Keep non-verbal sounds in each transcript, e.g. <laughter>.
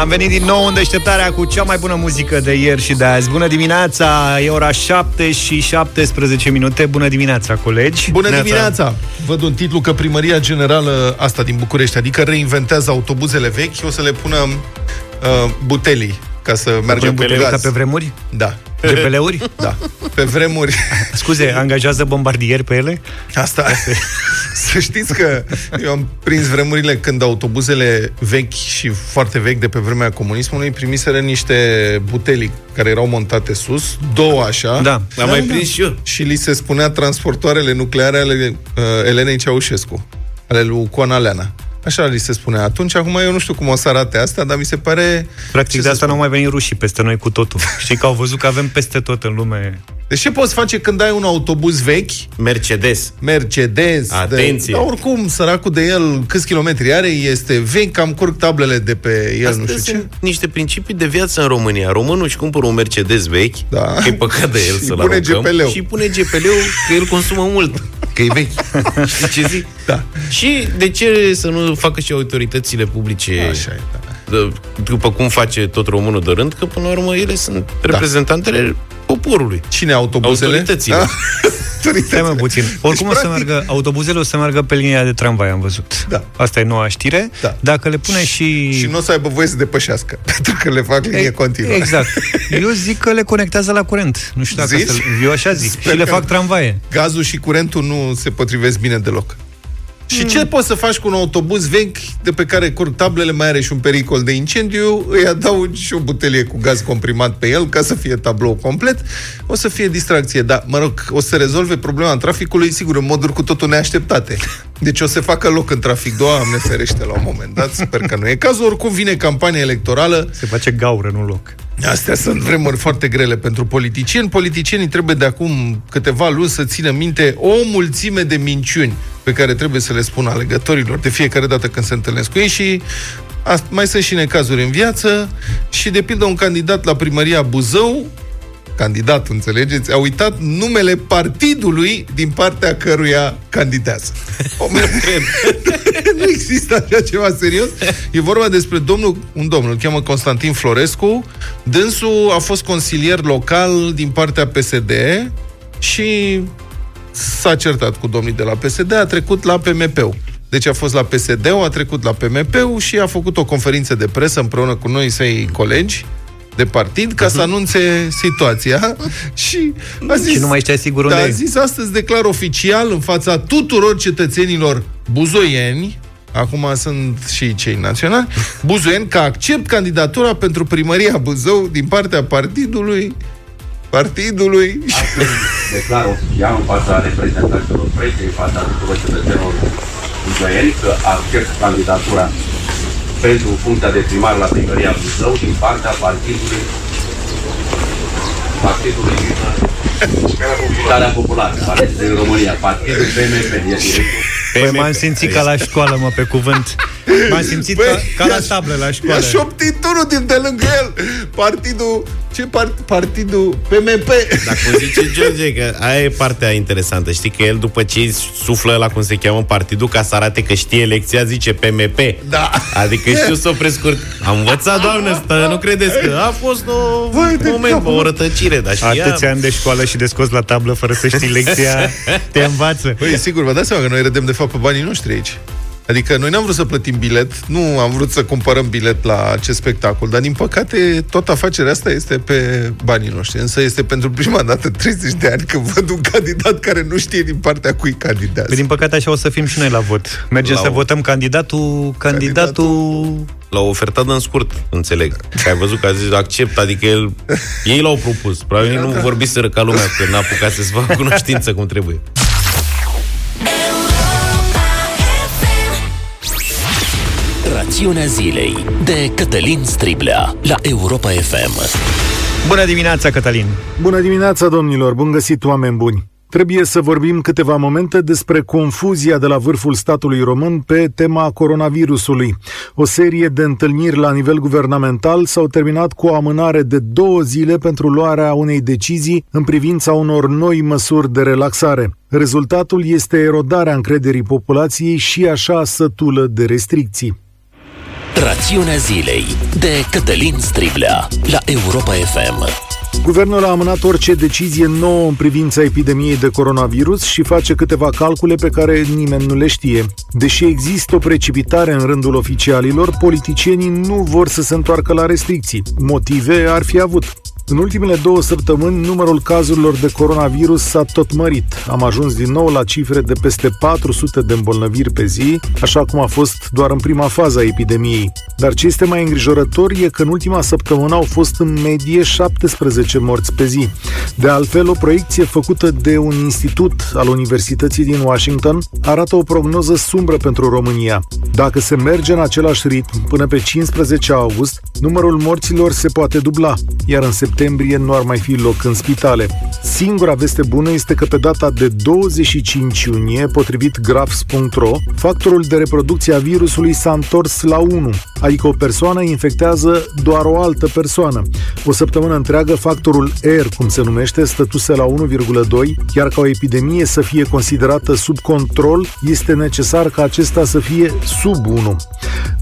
Am venit din nou în deșteptarea cu cea mai bună muzică de ieri și de azi. Bună dimineața! E ora 7 și 17 minute. Bună dimineața, colegi! Bună Neața. dimineața! Văd un titlu că Primăria Generală asta din București, adică reinventează autobuzele vechi, o să le pună uh, butelii ca să meargă cu GPL-uri ca gaz. pe vremuri? Da. GPL-uri? Da. Pe vremuri. <laughs> Scuze, angajează bombardieri pe ele? Asta. <laughs> Să știți că eu am prins vremurile când autobuzele vechi și foarte vechi de pe vremea comunismului primiseră niște butelii care erau montate sus, două așa. Da. Am mai prins și eu. Și li se spunea transportoarele nucleare ale uh, Elenei Ceaușescu, ale lui Coana Leana. Așa li se spunea atunci. Acum eu nu știu cum o să arate asta, dar mi se pare... Practic ce de să asta nu spun? au mai venit rușii peste noi cu totul. Știi că au văzut că avem peste tot în lume. Deci ce poți face când ai un autobuz vechi, Mercedes. Mercedes, Atenție! De, dar oricum, săracul de el, câți kilometri are, este vechi, cam curg tablele de pe el, Astea nu știu ce. sunt niște principii de viață în România. Românul își cumpără un Mercedes vechi, Da. că e păcat de el <laughs> Și să-l pune aruncăm, GPL-ul. și pune GPL-ul că el consumă mult, că e vechi. <laughs> Știi ce zic? Da. Și de ce să nu facă și autoritățile publice Așa e, da. d- după cum face tot românul de rând, că până la urmă ele sunt reprezentantele poporului. Cine autobuzele? Autoritățile. <laughs> Da? Stai mă Autoritățile. puțin. Oricum o să practic- meargă, autobuzele o să meargă pe linia de tramvai, am văzut. Da. Asta e noua știre. Da. Dacă le pune și... Și nu o să aibă voie să depășească, <laughs> pentru că le fac linie E- continuă. Exact. Eu zic că le conectează la curent. Nu știu dacă Zici? să Eu așa zic. Sper și le că- fac tramvaie. Gazul și curentul nu se potrivesc bine deloc. Mm. Și ce poți să faci cu un autobuz vechi de pe care curg tablele, mai are și un pericol de incendiu, îi adaugi și o butelie cu gaz comprimat pe el ca să fie tablou complet, o să fie distracție. Dar, mă rog, o să rezolve problema traficului, sigur, în moduri cu totul neașteptate. Deci o să facă loc în trafic, Doamne ferește la un moment dat, sper că nu e cazul. Oricum vine campania electorală, Se face gaură, nu loc. Astea sunt vremuri foarte grele pentru politicieni. Politicienii trebuie de acum câteva luni să țină minte o mulțime de minciuni pe care trebuie să le spună alegătorilor de fiecare dată când se întâlnesc cu ei și ast- mai sunt și necazuri în viață și de pildă un candidat la primăria Buzău candidat, înțelegeți, a uitat numele partidului din partea căruia candidează. <laughs> O, <laughs> nu există așa ceva serios. E vorba despre domnul, un domn, îl cheamă Constantin Florescu. Dânsul a fost consilier local din partea PSD și s-a certat cu domnii de la PSD, a trecut la PMP-ul. Deci a fost la PSD, a trecut la PMP-ul și a făcut o conferință de presă împreună cu noi săi colegi de partid ca să anunțe situația. <laughs> Și a zis, Și nu mai știa sigur unde da, a e. zis astăzi declar oficial în fața tuturor cetățenilor buzoieni. Acum sunt și cei naționali. <laughs> Buzoieni că accept candidatura pentru primăria Buzău din partea partidului Partidului. Declar oficial în fața reprezentanților presei, în fața tuturor cetățenilor buzoieni că accept candidatura pentru funcția de primar la primăria Buzău din partea partidului Partidului Mișcarea Populară, Partidul din România, Partidul PMP, e directul Păi m-am simțit ca la școală, mă, pe cuvânt. <laughs> M-am simțit ca, ca la tablă la I-a școală. șoptit unul din de lângă el Partidul Ce part, Partidul PMP Dar cum zice George, că aia e partea interesantă. Știi că el după ce îi suflă la cum se cheamă partidul ca să arate că știe lecția, zice PMP. Da. Adică <laughs> știu să o prescurt. Am învățat, doamne, asta, nu credeți că a fost o Vai de moment, capul o rătăcire, dar știa... Atâția ani de școală și de scos la tablă fără să știi <laughs> lecția, te învață. Păi, sigur, vă dați seama că noi redem de fapt pe banii noștri aici. Adică noi n-am vrut să plătim bilet, nu am vrut să cumpărăm bilet la acest spectacol, dar din păcate tot afacerea asta este pe banii noștri. Însă este pentru prima dată în 30 de ani când văd un candidat care nu știe din partea cui candidează. Păi, din păcate așa o să fim și noi la vot. Mergem La să o- votăm candidatul, candidatul... L-au ofertat în scurt, înțeleg. Că ai văzut că a zis accept, adică el, ei l-au propus. Probabil nu <laughs> vorbiseră ca lumea, că n-a apucat să-ți facă cunoștință cum trebuie. Rațiunea zilei de Cătălin Striblea la Europa FM. Bună dimineața, Cătălin! Bună dimineața, domnilor! Bun găsit, oameni buni! Trebuie să vorbim câteva momente despre confuzia de la vârful statului român pe tema coronavirusului. O serie de întâlniri la nivel guvernamental s-au terminat cu o amânare de două zile pentru luarea unei decizii în privința unor noi măsuri de relaxare. Rezultatul este erodarea încrederii populației și așa sătulă de restricții. Rațiunea zilei de Cătălin Striblea la Europa FM. Guvernul a amânat orice decizie nouă în privința epidemiei de coronavirus și face câteva calcule pe care nimeni nu le știe. Deși există o precipitare în rândul oficialilor, politicienii nu vor să se întoarcă la restricții. Motive ar fi avut. În ultimele două săptămâni, numărul cazurilor de coronavirus s-a tot mărit. Am ajuns din nou la cifre de peste 400 de îmbolnăviri pe zi, așa cum a fost doar în prima fază a epidemiei. Dar ce este mai îngrijorător e că în ultima săptămână au fost în medie 17 morți pe zi. De altfel, o proiecție făcută de un institut al Universității din Washington arată o prognoză sumbră pentru România. Dacă se merge în același ritm până pe 15 august, numărul morților se poate dubla, iar în septembrie septembrie nu ar mai fi loc în spitale. Singura veste bună este că pe data de 25 iunie, potrivit graphs.ro, factorul de reproducție a virusului s-a întors la 1, adică o persoană infectează doar o altă persoană. O săptămână întreagă, factorul R, cum se numește, stătuse la 1,2, iar ca o epidemie să fie considerată sub control, este necesar ca acesta să fie sub 1.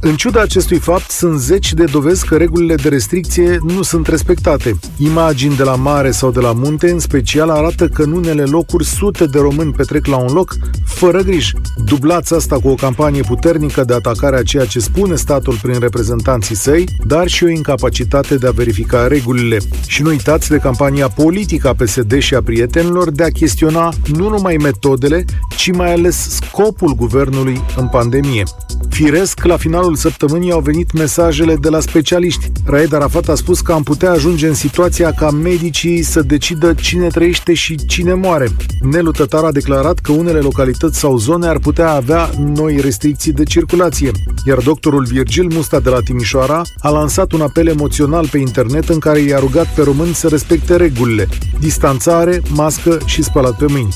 În ciuda acestui fapt, sunt zeci de dovezi că regulile de restricție nu sunt respectate. Imagini de la mare sau de la munte, în special, arată că în unele locuri sute de români petrec la un loc fără griji. Dublați asta cu o campanie puternică de atacare a ceea ce spune statul prin reprezentanții săi, dar și o incapacitate de a verifica regulile. Și nu uitați de campania politică a PSD și a prietenilor de a chestiona nu numai metodele, ci mai ales scopul guvernului în pandemie. Firesc, la finalul săptămânii au venit mesajele de la specialiști. Raed Arafat a spus că am putea ajunge în situația ca medicii să decidă cine trăiește și cine moare. Nelu Tătar a declarat că unele localități sau zone ar putea avea noi restricții de circulație, iar doctorul Virgil Musta de la Timișoara a lansat un apel emoțional pe internet în care i-a rugat pe români să respecte regulile, distanțare, mască și spălat pe mâini.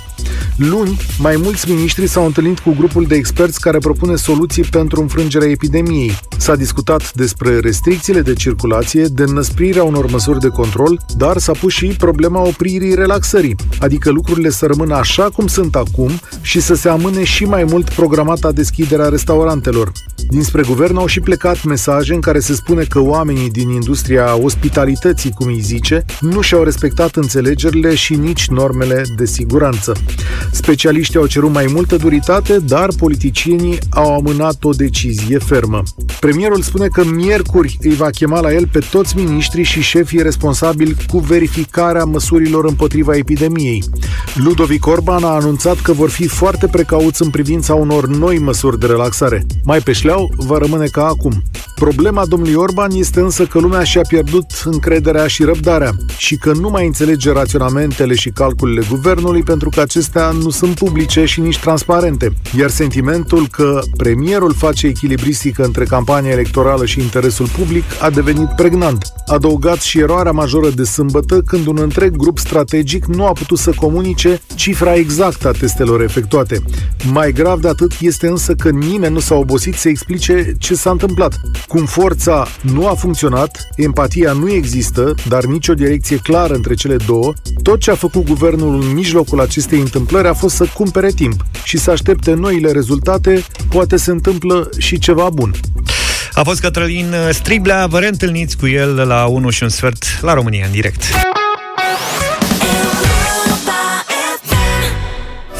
Luni, mai mulți miniștri s-au întâlnit cu grupul de experți care propune soluții pentru înfrângerea epidemiei. S-a discutat despre restricțiile de circulație, de înăsprirea unor măsuri de control, dar s-a pus și problema opririi relaxării, adică lucrurile să rămână așa cum sunt acum și să se amâne și mai mult programata deschiderea restaurantelor. Dinspre guvern au și plecat mesaje în care se spune că oamenii din industria ospitalității, cum îi zice, nu și-au respectat înțelegerile și nici normele de siguranță. Specialiștii au cerut mai multă duritate, dar politicienii au amânat o decizie fermă. Premierul spune că miercuri îi va chema la el pe toți miniștrii și șefii responsabili cu verificarea măsurilor împotriva epidemiei. Ludovic Orban a anunțat că vor fi foarte precauți în privința unor noi măsuri de relaxare. Mai pe șleau va rămâne ca acum. Problema domnului Orban este însă că lumea și-a pierdut încrederea și răbdarea și că nu mai înțelege raționamentele și calculele guvernului pentru că acestea nu sunt publice și nici transparente. Iar sentimentul că premierul face echilibristică între campania electorală și interesul public a devenit pregnant. Adăugat și eroarea majoră de sâmbătă când un întreg grup strategic nu a putut să comunice cifra exactă a testelor efectuate. Mai grav de atât este însă că nimeni nu s-a obosit să explice ce s-a întâmplat. Cum forța nu a funcționat, empatia nu există, dar nicio direcție clară între cele două, tot ce a făcut guvernul în mijlocul acestei întâmplări a fost să cumpere timp și să aștepte noile rezultate, poate se întâmplă și ceva bun. A fost Cătălin Striblea, vă reîntâlniți cu el la 1 și un sfert la România în direct.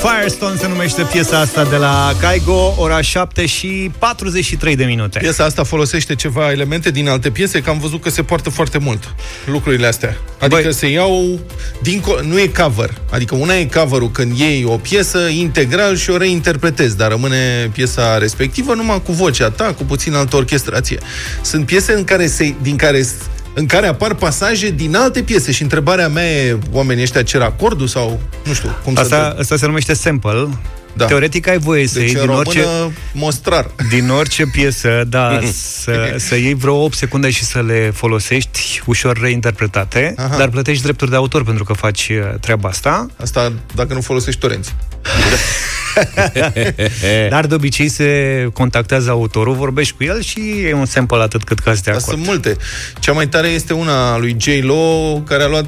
Firestone se numește piesa asta de la Kaigo, ora 7 și 43 de minute. Piesa asta folosește ceva elemente din alte piese, că am văzut că se poartă foarte mult lucrurile astea. Adică Băi. se iau, din, nu e cover. Adică una e coverul când iei o piesă integral și o reinterpretezi, dar rămâne piesa respectivă numai cu vocea ta, cu puțin altă orchestrație. Sunt piese în care se, din care în care apar pasaje din alte piese și întrebarea mea e, oamenii ăștia cer acordul sau nu știu cum asta, asta se numește sample. Da. Teoretic ai voie să deci iei din orice, mostrar. din orice piesă, da, <laughs> să, să iei vreo 8 secunde și să le folosești ușor reinterpretate, Aha. dar plătești drepturi de autor pentru că faci uh, treaba asta. Asta dacă nu folosești torenți. <laughs> <laughs> Dar de obicei se contactează autorul, vorbești cu el și e un sample atât cât că de acord. Sunt multe. Cea mai tare este una lui J-Lo, care a luat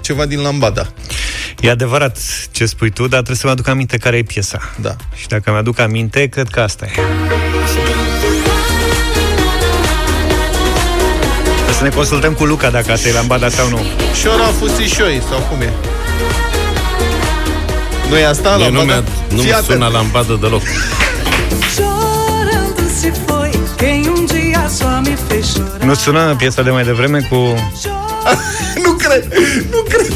ceva din Lambada. E adevărat ce spui tu, dar trebuie să-mi aduc aminte care e piesa. Da. Și dacă mi-aduc aminte, cred că asta e. Trebuie să ne consultăm cu Luca dacă asta e lambada sau nu. Șora a fost șoi, sau cum e? Nu e asta, Mie nu, lambada? mi-a, nu Fii mi atent. sună lambadă deloc. Chorando se foi quem um dia só me fez chorar. Nu sună piesa de mai devreme cu... <laughs> Nu cred, nu cred.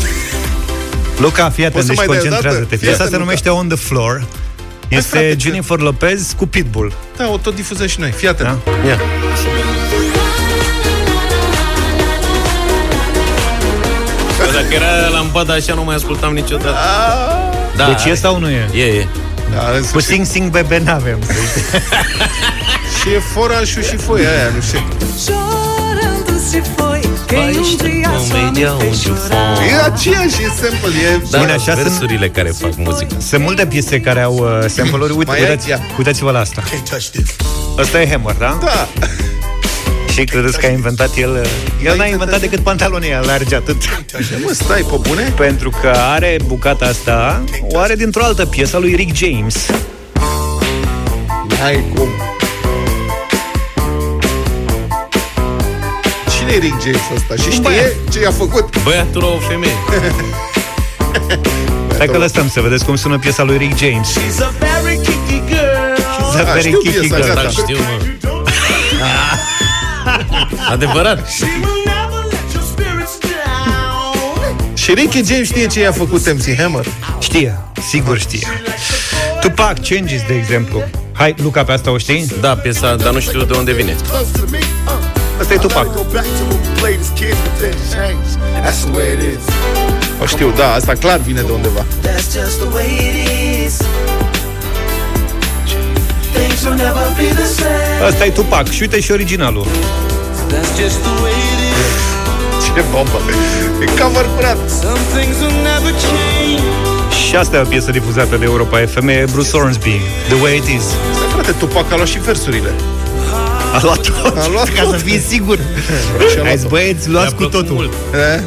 Luca, fii atent, Poți să deci mai dai o dată? concentrează-te. Fii Piesa atent, se Luca. numește On the Floor. Este frate, Jennifer Lopez cu Pitbull. Da, o tot difuzăm și noi. Fii atent. Da? Ia. Bă, Dacă era lambada așa, nu mai ascultam niciodată. Da, Deci e sau nu e? E, e. Da, în Cu sfârșit. Sing Sing Bebe n-avem. <laughs> Și e forașul și foia aia, nu știu. Chorando se foi quem um dia só me fez chorar. E aceeași, e sample, e... Da, Bine, așa sunt- versurile care fac muzică. Sunt multe piese care au uh, sample-uri. Uite, Mai uitați, ai? Ia. uitați-vă la asta. Asta e Hammer, da? Da. Și credeți că a inventat el... uh, El n-a inventat decât pantalonii aia largi atât. Așa, mă, stai, pe bune? Pentru că are bucata asta, o are dintr-o altă piesă a lui Rick James. Hai cum. Cine e Rick James ăsta? Și știe băiat. ce i-a făcut? Băiatul o femeie. <laughs> Hai că lăsăm să vedeți cum sună piesa lui Rick James. She's a very kicky girl. It's a Ah, very știu kicky piesa, girl. gata. Da, știu, mă. Adevărat. Și Ricky James știe ce i-a făcut MC Hammer. Știe, sigur știe. Tupac, Changes, de exemplu. Hai, Luca, pe asta o știi? Da, piesa, dar nu știu de unde vine. Asta e Tupac. O știu, da, asta clar vine de undeva. That's just the way it is. Things will never be the same. Asta e Tupac. Și uite și originalul. That's just the way it is. Ce bombă! E cover curat! Some things will never change. Și asta e o piesă difuzată de Europa FM, e Bruce Hornsby, The Way It Is. Stai, frate, Tupac a luat și versurile. A luat tot, <laughs> A luat ca tot. să fii sigur. Și-a Hai, luat-o. băieți, luați Mi-a cu plăcut totul. mult. E?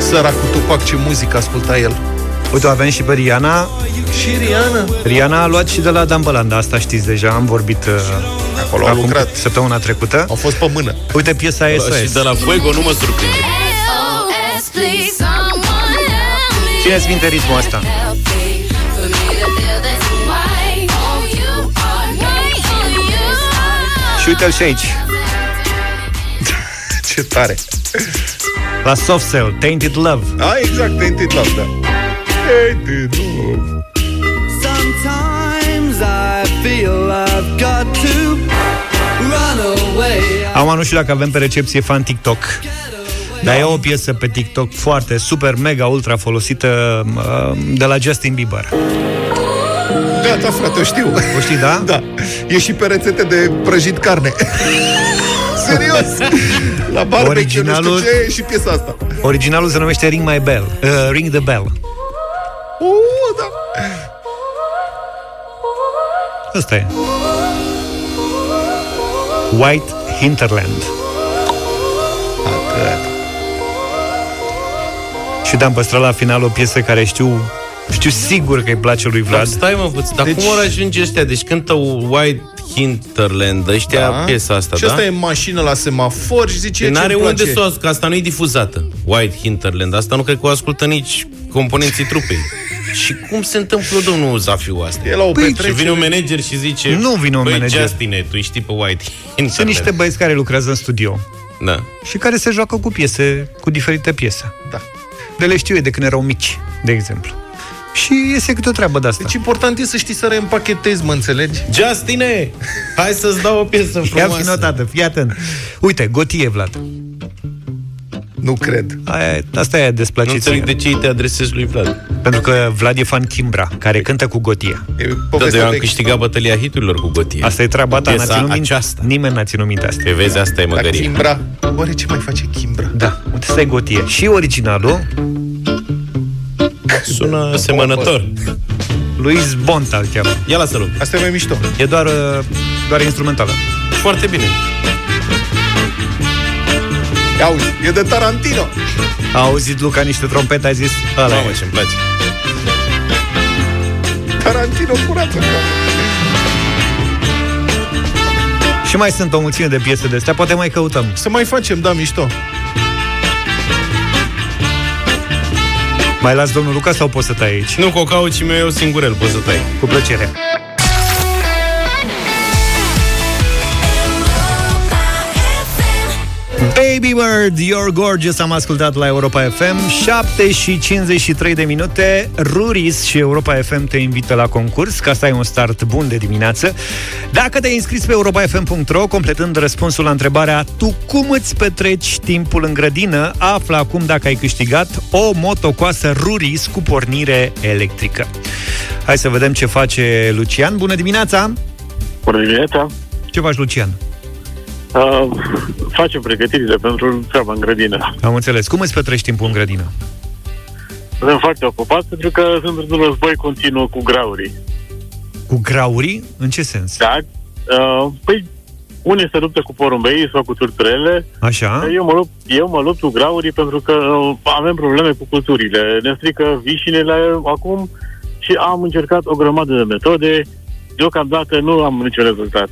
Săracul Tupac, ce muzică asculta el. Uite, o avem și pe Rihanna. Și Rihanna. Rihanna a luat și de la Dumbaland, asta știți deja, am vorbit uh, Acolo au lucrat. săptămâna trecută. Au fost pe mână. Uite piesa Și SOS. de la Fuego nu mă surprinde. SOS, please, someone help me. Țineți minte ritmul ăsta. Help me, for me to feel this way. On you, on me, on you. Și uite-l și aici. <laughs> Ce tare. La Soft Cell, Tainted Love. A, exact, Tainted Love, da. Tainted Love. Sometimes I feel I've got to run away. Acum nu știu dacă avem pe recepție fan TikTok. Dar e o piesă pe TikTok foarte, super, mega, ultra folosită uh, de la Justin Bieber. Gata, frate, o știu. O știi, da? Da. E și pe rețete de prăjit carne. <laughs> Serios. La barbecue, Originalul- nu știu ce, e și piesa asta. Originalul se numește Ring My Bell. Uh, Ring the Bell. Uh, da. Asta e. White Hinterland. Și da, am păstrat la final o piesă care știu știu sigur că îi place lui Dar Vlad. stai mă puțin, dar Deci- cum vor ajunge ăștia? Deci cântă White Hinterland, ăștia Da. piesa asta, și da? asta e mașină la semafor și zice Păi ce N-are îmi unde place. să o asc- că asta nu e difuzată. White Hinterland, asta nu cred că o ascultă nici componenții trupei. Și cum se întâmplă, domnul Zafiu, asta? E la o Păi, Și petrecere. vine un manager și zice Nu vine un "Băi, manager. Justine, tu știi pe White <laughs> Hinterland. Sunt niște băieți care lucrează în studio Da. și care se joacă cu piese, cu diferite piese. Da. De le știu eu de când erau mici, de exemplu. Și iese câte o treabă de asta. Deci important e să știi să reîmpachetezi, mă înțelegi? Justine, hai să-ți dau o piesă Ia frumoasă. fi notată, fii atent. Uite, Gotie, Vlad. Nu cred. Aia, asta e Nu desplăcit. înțeleg de ce îi te adresezi lui Vlad. Pentru că Vlad e fan Kimbra, care cântă cu Gotie. E Da, de povestea eu am veche. câștigat bătălia hiturilor cu Gotie. Asta e treaba ta, Piesa n-a ținut minte. aceasta. Nimeni n-a ținut minte asta. Te vezi, asta e Dar măgărie. Kimbra. Oare ce mai face Kimbra? Da, uite să Gotie. Și originalul, Sună asemănător. Luis Bonta îl cheamă. Ia lasă loc. Asta e mai mișto. E doar, uh, doar instrumentală. Foarte bine. Ia uite, e de Tarantino. A auzit Luca niște trompete, a zis ăla Mamă, e. ce-mi place. Tarantino curat. Și mai sunt o mulțime de piese de astea, poate mai căutăm. Să mai facem, da, mișto. Mai las domnul Luca sau poți să tai aici? Nu, cocaucii meu eu singurel, poți să tai. Cu plăcere. Baby Bird, You're Gorgeous Am ascultat la Europa FM 7 și 53 de minute Ruris și Europa FM te invită la concurs Ca să ai un start bun de dimineață Dacă te-ai înscris pe europafm.ro Completând răspunsul la întrebarea Tu cum îți petreci timpul în grădină Află acum dacă ai câștigat O motocoasă Ruris cu pornire electrică Hai să vedem ce face Lucian Bună dimineața! Bună dimineața! Ce faci, Lucian? Uh, facem pregătirile pentru treaba în grădină. Am înțeles. Cum îți petreci timpul în grădină? Sunt foarte ocupat pentru că sunt într-un război continuu cu graurii. Cu graurii? În ce sens? Da? Uh, păi, unii se luptă cu porumbei sau cu turturele. Așa? Eu mă, lupt, eu mă lupt cu graurii pentru că uh, avem probleme cu culturile. Ne strică vișinele acum și am încercat o grămadă de metode. Deocamdată nu am niciun rezultat.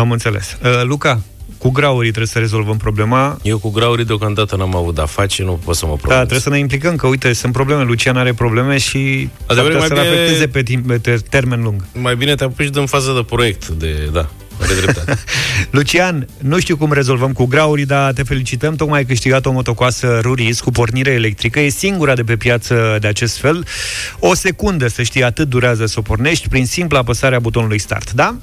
Am înțeles. Uh, Luca, cu graurii trebuie să rezolvăm problema. Eu cu graurii deocamdată n-am avut de-a face, nu pot să mă Da, pronunț. trebuie să ne implicăm, că uite, sunt probleme. Lucian are probleme și s-ar Adevărat, putea să mai le bine- afecteze pe, timp, pe ter- termen lung. Mai bine te apuci în fază de proiect, de, da, are dreptate. <laughs> Lucian, nu știu cum rezolvăm cu graurii, dar te felicităm. Tocmai ai câștigat o motocoasă Ruris cu pornire electrică. E singura de pe piață de acest fel. O secundă, să știi, atât durează să o pornești prin simpla apăsare a butonului Start, da?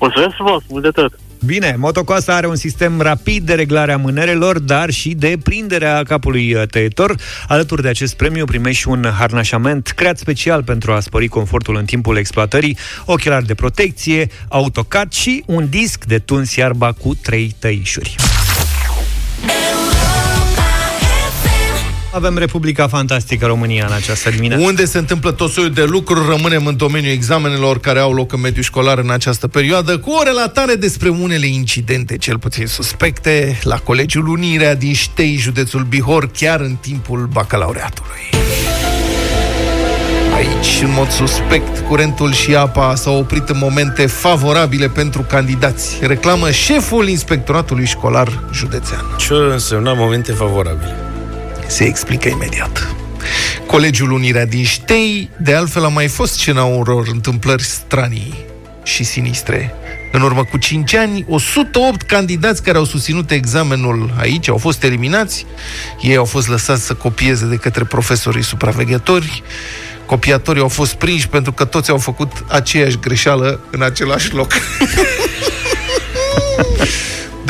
Mulțumesc frumos, mult de tot! Bine, motocoasa are un sistem rapid de reglare a mânerelor, dar și de prinderea capului uh, tăietor. Alături de acest premiu primești și un harnașament creat special pentru a spori confortul în timpul exploatării, ochelari de protecție, autocat și un disc de tuns iarba cu trei tăișuri. Avem Republica Fantastică România în această dimineață. Unde se întâmplă tot soiul de lucruri, rămânem în domeniul examenelor care au loc în mediul școlar în această perioadă, cu o relatare despre unele incidente, cel puțin suspecte, la Colegiul Unirea din Ștei, județul Bihor, chiar în timpul bacalaureatului. Aici, în mod suspect, curentul și apa s-au oprit în momente favorabile pentru candidați. Reclamă șeful inspectoratului școlar județean. Ce însemna momente favorabile? Se explică imediat. Colegiul Unirea din Ștei, de altfel, a mai fost scena unor întâmplări stranii și sinistre. În urmă cu 5 ani, 108 candidați care au susținut examenul aici au fost eliminați. Ei au fost lăsați să copieze de către profesorii supraveghetori. Copiatorii au fost prinși pentru că toți au făcut aceeași greșeală în același loc. <laughs>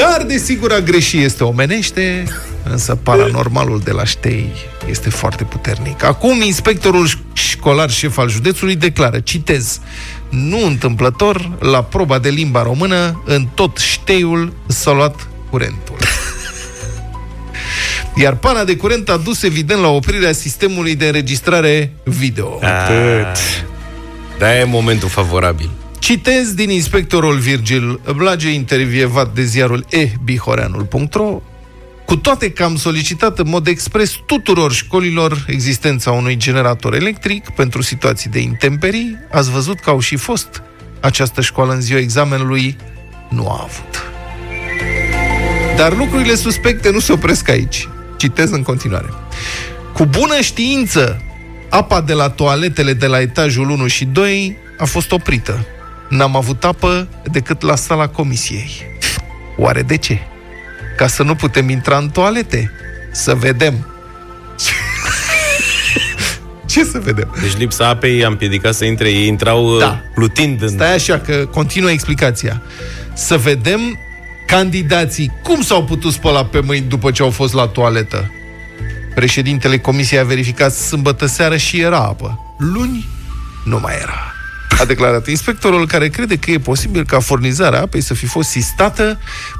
Dar, desigur, a greși este omenește, însă paranormalul de la Ștei este foarte puternic. Acum, inspectorul ș- școlar șef al județului declară, citez, nu întâmplător, la proba de limba română, în tot Șteiul s-a luat curentul. Iar pana de curent a dus evident la oprirea sistemului de înregistrare video. Atât. Da, e momentul favorabil. Citez din inspectorul Virgil Blage, intervievat de ziarul ebihoreanul.ro cu toate că am solicitat în mod expres tuturor școlilor existența unui generator electric pentru situații de intemperii, ați văzut că au și fost. Această școală în ziua examenului nu a avut. Dar lucrurile suspecte nu se opresc aici. Citez în continuare. Cu bună știință, apa de la toaletele de la etajul 1 și 2 a fost oprită. N-am avut apă decât la sala comisiei. Oare de ce? Ca să nu putem intra în toalete? Să vedem. <laughs> ce să vedem? Deci lipsa apei i-a împiedicat să intre, ei intrau Da. da. plutind în... Stai așa că continuă explicația. Să vedem candidații cum s-au putut spăla pe mâini după ce au fost la toaletă. Președintele comisiei a verificat sâmbătă seară și era apă. Luni nu mai era. A declarat inspectorul care crede că e posibil ca furnizarea apei să fi fost sistată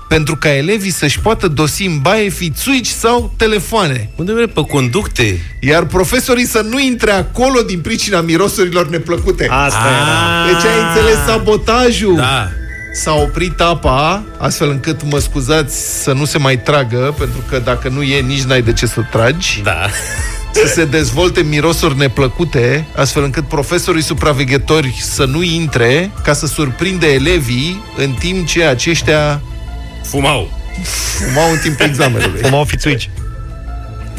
pentru ca elevii să-și poată dosi în baie fițuici sau telefoane. Unde vrei? Pe conducte? Iar profesorii să nu intre acolo din pricina mirosurilor neplăcute. Asta era. Deci ai înțeles sabotajul. Da. S-a oprit apa, astfel încât, mă scuzați, să nu se mai tragă, pentru că dacă nu e, nici n-ai de ce să tragi. Da. Să se dezvolte mirosuri neplăcute, astfel încât profesorii supraveghetori să nu intre ca să surprinde elevii în timp ce aceștia Fumau. fumau în timpul examenului. Cum au fițuici.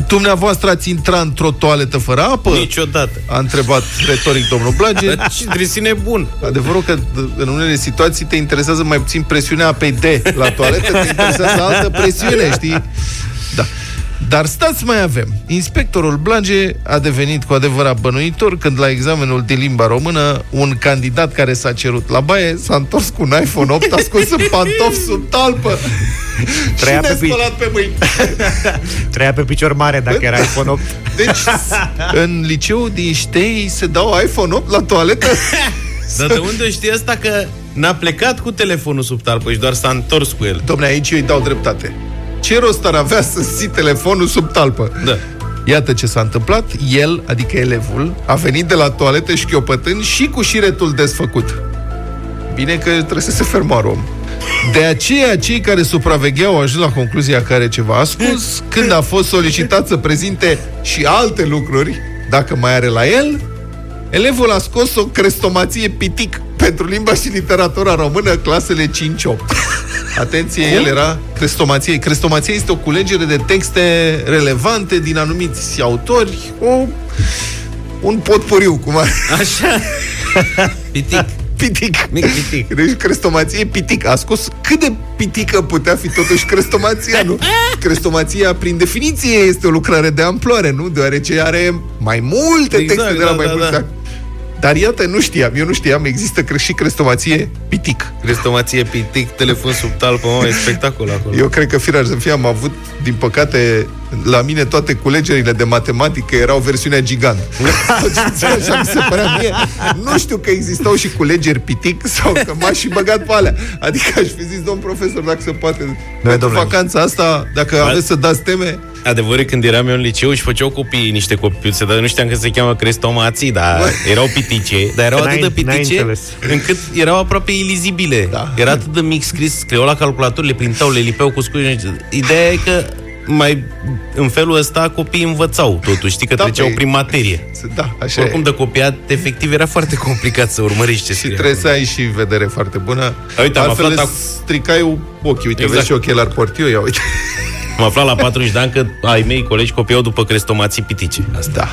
Dumneavoastră ați intrat într-o toaletă fără apă? Niciodată. A întrebat retoric domnul Blage. Dar ce trebuie să ne bun. Adevărul că d- în unele situații te interesează mai puțin presiunea apei D la toaletă, te interesează altă presiune, știi? Da. Dar stați mai avem. Inspectorul Blage a devenit cu adevărat bănuitor când la examenul de limba română un candidat care s-a cerut la baie s-a întors cu un iPhone 8 ascuns în pantofi sub talpă Trăia și pe pi- nespălat pe mâini. <laughs> Trăia pe picior mare dacă era iPhone 8. Deci, în liceu din Ștei se dau iPhone 8 la toaletă? <laughs> Dar de unde știi asta că n-a plecat cu telefonul sub talpă și doar s-a întors cu el? Domne, aici eu îi dau dreptate. Ce rost ar avea să ții telefonul sub talpă? Da. Iată ce s-a întâmplat. El, adică elevul, a venit de la toaletă șchiopătând și cu șiretul desfăcut. Bine că trebuie să se fermoară om. De aceea, cei care supravegheau au ajuns la concluzia că are ceva ascuns când a fost solicitat să prezinte și alte lucruri, dacă mai are la el, elevul a scos o crestomație pitic pentru limba și literatura română, clasele 5-8. Atenție, el era crestomație. Crestomație este o culegere de texte relevante din anumiți autori, o, un potpuriu, cum ar Așa. <laughs> Pitic. pitic. Mic pitic. Deci crestomație pitic. A scos cât de pitică putea fi totuși crestomația, nu? <laughs> Crestomația, prin definiție, este o lucrare de amploare, nu? Deoarece are mai multe Exact, texte de la da, mai da, mulți da. Ani. Dar iată, nu știam, eu nu știam, există cre- și crestomație pitic. Crestomație, pitic, telefon sub talpă, mă, e spectacol acolo. Eu cred că firar să fie, am avut, din păcate, la mine toate culegerile de matematică erau versiunea gigant. <laughs> Așa mi se părea mie. Nu știu că existau și culegeri pitic sau că m-aș și băgat pe alea. Adică aș fi zis, domn profesor, dacă se poate, pentru domnule. vacanța asta, dacă aveți să dați teme, Adevărul e, când eram eu în liceu și făceau copiii niște copiuțe, dar nu știam că se cheamă crestomații, dar erau pitice, dar erau N-ai- atât de n-ai pitice înțeles. încât erau aproape ilizibile. Da. Era atât de mic scris, scriau la calculator, le printau, le lipeau cu scuși. Ideea e că mai în felul ăsta copiii învățau totuși, știi că Da, treceau păi, prin materie. da, așa Oricum e. de copiat, efectiv, era foarte complicat să urmărești ce Și scrie. trebuie să ai și vedere foarte bună. Uite, am Altfel aflat îți ac- stricai ochii. Uite, Exact. vezi și ochelari portiu, ia uite. Am aflat la 40 de ani că ai mei colegi copiau după crestomații pitice. Asta. Da.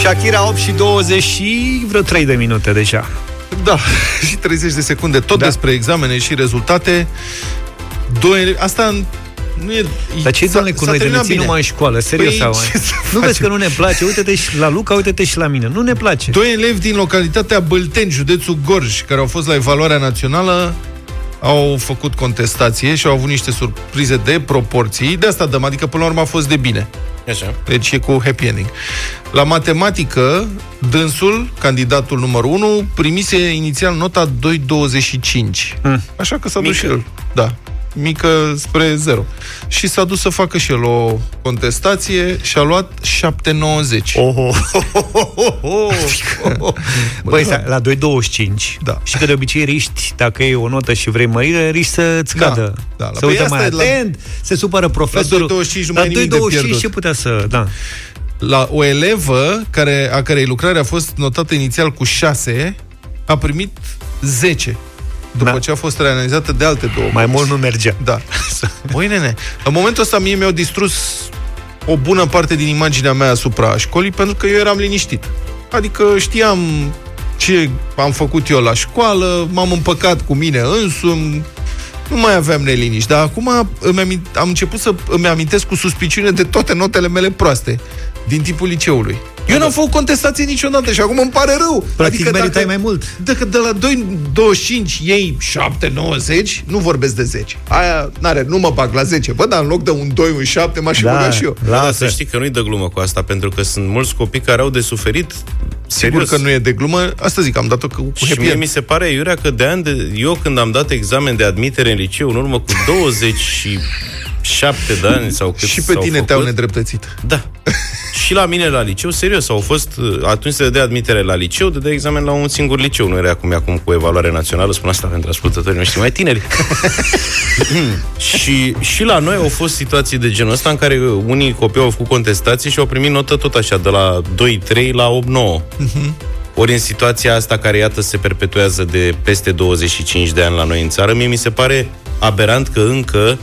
Shakira 8 și 20 și vreo 3 de minute deja. Da, <laughs> și 30 de secunde. Tot Da. despre examene și rezultate. Doi, ele- asta nu e... Dar ce s-a- doamne cu s-a noi de ne terminat țin bine. numai în școală? Serios Păi, sau? ce să Nu vezi facem? că nu ne place? Uite-te și la Luca, uite-te și la mine. Nu ne place. Doi elevi din localitatea Bălteni, județul Gorj, care au fost la evaluarea națională, au făcut contestație și au avut niște surprize de proporții. De asta dăm, adică până la urmă a fost de bine. Așa. Deci e cu happy ending. La matematică, dânsul, candidatul numărul 1, primise inițial nota 2,25. Mm. Așa că s-a dus Mică. și el. Da. Mică spre 0. Și s-a dus să facă și el o contestație și a luat 7,90. Oh, oh, oh, oh, oh, oh. Băi, da. la 2,25 Da. Și că de obicei riști, dacă e o notă și vrei mărire, riști să-ți Da, cadă da, la- Să păi uită asta mai e la- atent Se supără profesorul 2,25 nu mai e La nimic de 2,25 pierdut. ce putea să... Da. La o elevă care, a cărei lucrare a fost notată inițial cu 6, a primit 10. După Da. ce a fost reanalizată de alte două. Mai mult nu mergea Da. <laughs> Băi, nene, în momentul ăsta mie mi-au distrus o bună parte din imaginea mea asupra școlii, pentru că eu eram liniștit. Adică știam ce am făcut eu la școală, m-am împăcat cu mine însumi, nu mai aveam neliniști, dar acum îmi amint, am început să îmi amintesc cu suspiciune de toate notele mele proaste din timpul liceului. Eu n-am făcut contestație niciodată și acum îmi pare rău. Practic meritai mai mult. Dacă de la 2,25 ei 7,90, nu vorbesc de 10. Aia, n-are, nu mă bag la 10. Bă, dar în loc de un 2, un 7, m-aș fi Da. băgat și eu. Da, dar Lasă. să știi că nu-i de glumă cu asta, pentru că sunt mulți copii care au de suferit Sigur serios. că nu e de glumă. Asta zic, am dat-o cu, cu Și happy mie end. mi se pare, Iurea, că de ani de... Eu când am dat examen de admitere în liceu, în urmă cu 27 de ani sau cât Și pe s-au tine făcut, te-au nedreptățit. Da. <laughs> Și la mine la liceu, serios, au fost, uh, atunci se dădea admitere la liceu, dădea examen la un singur liceu, nu era cum e acum cu evaluare națională, spun asta pentru ascultătorii noștri mai tineri. <laughs> și, și la noi au fost situații de genul ăsta în care unii copii au făcut contestații și au primit notă tot așa, de la 2-3 la 8-9. Ori în situația asta care, iată, se perpetuează de peste 25 de ani la noi în țară, mie mi se pare aberant că încă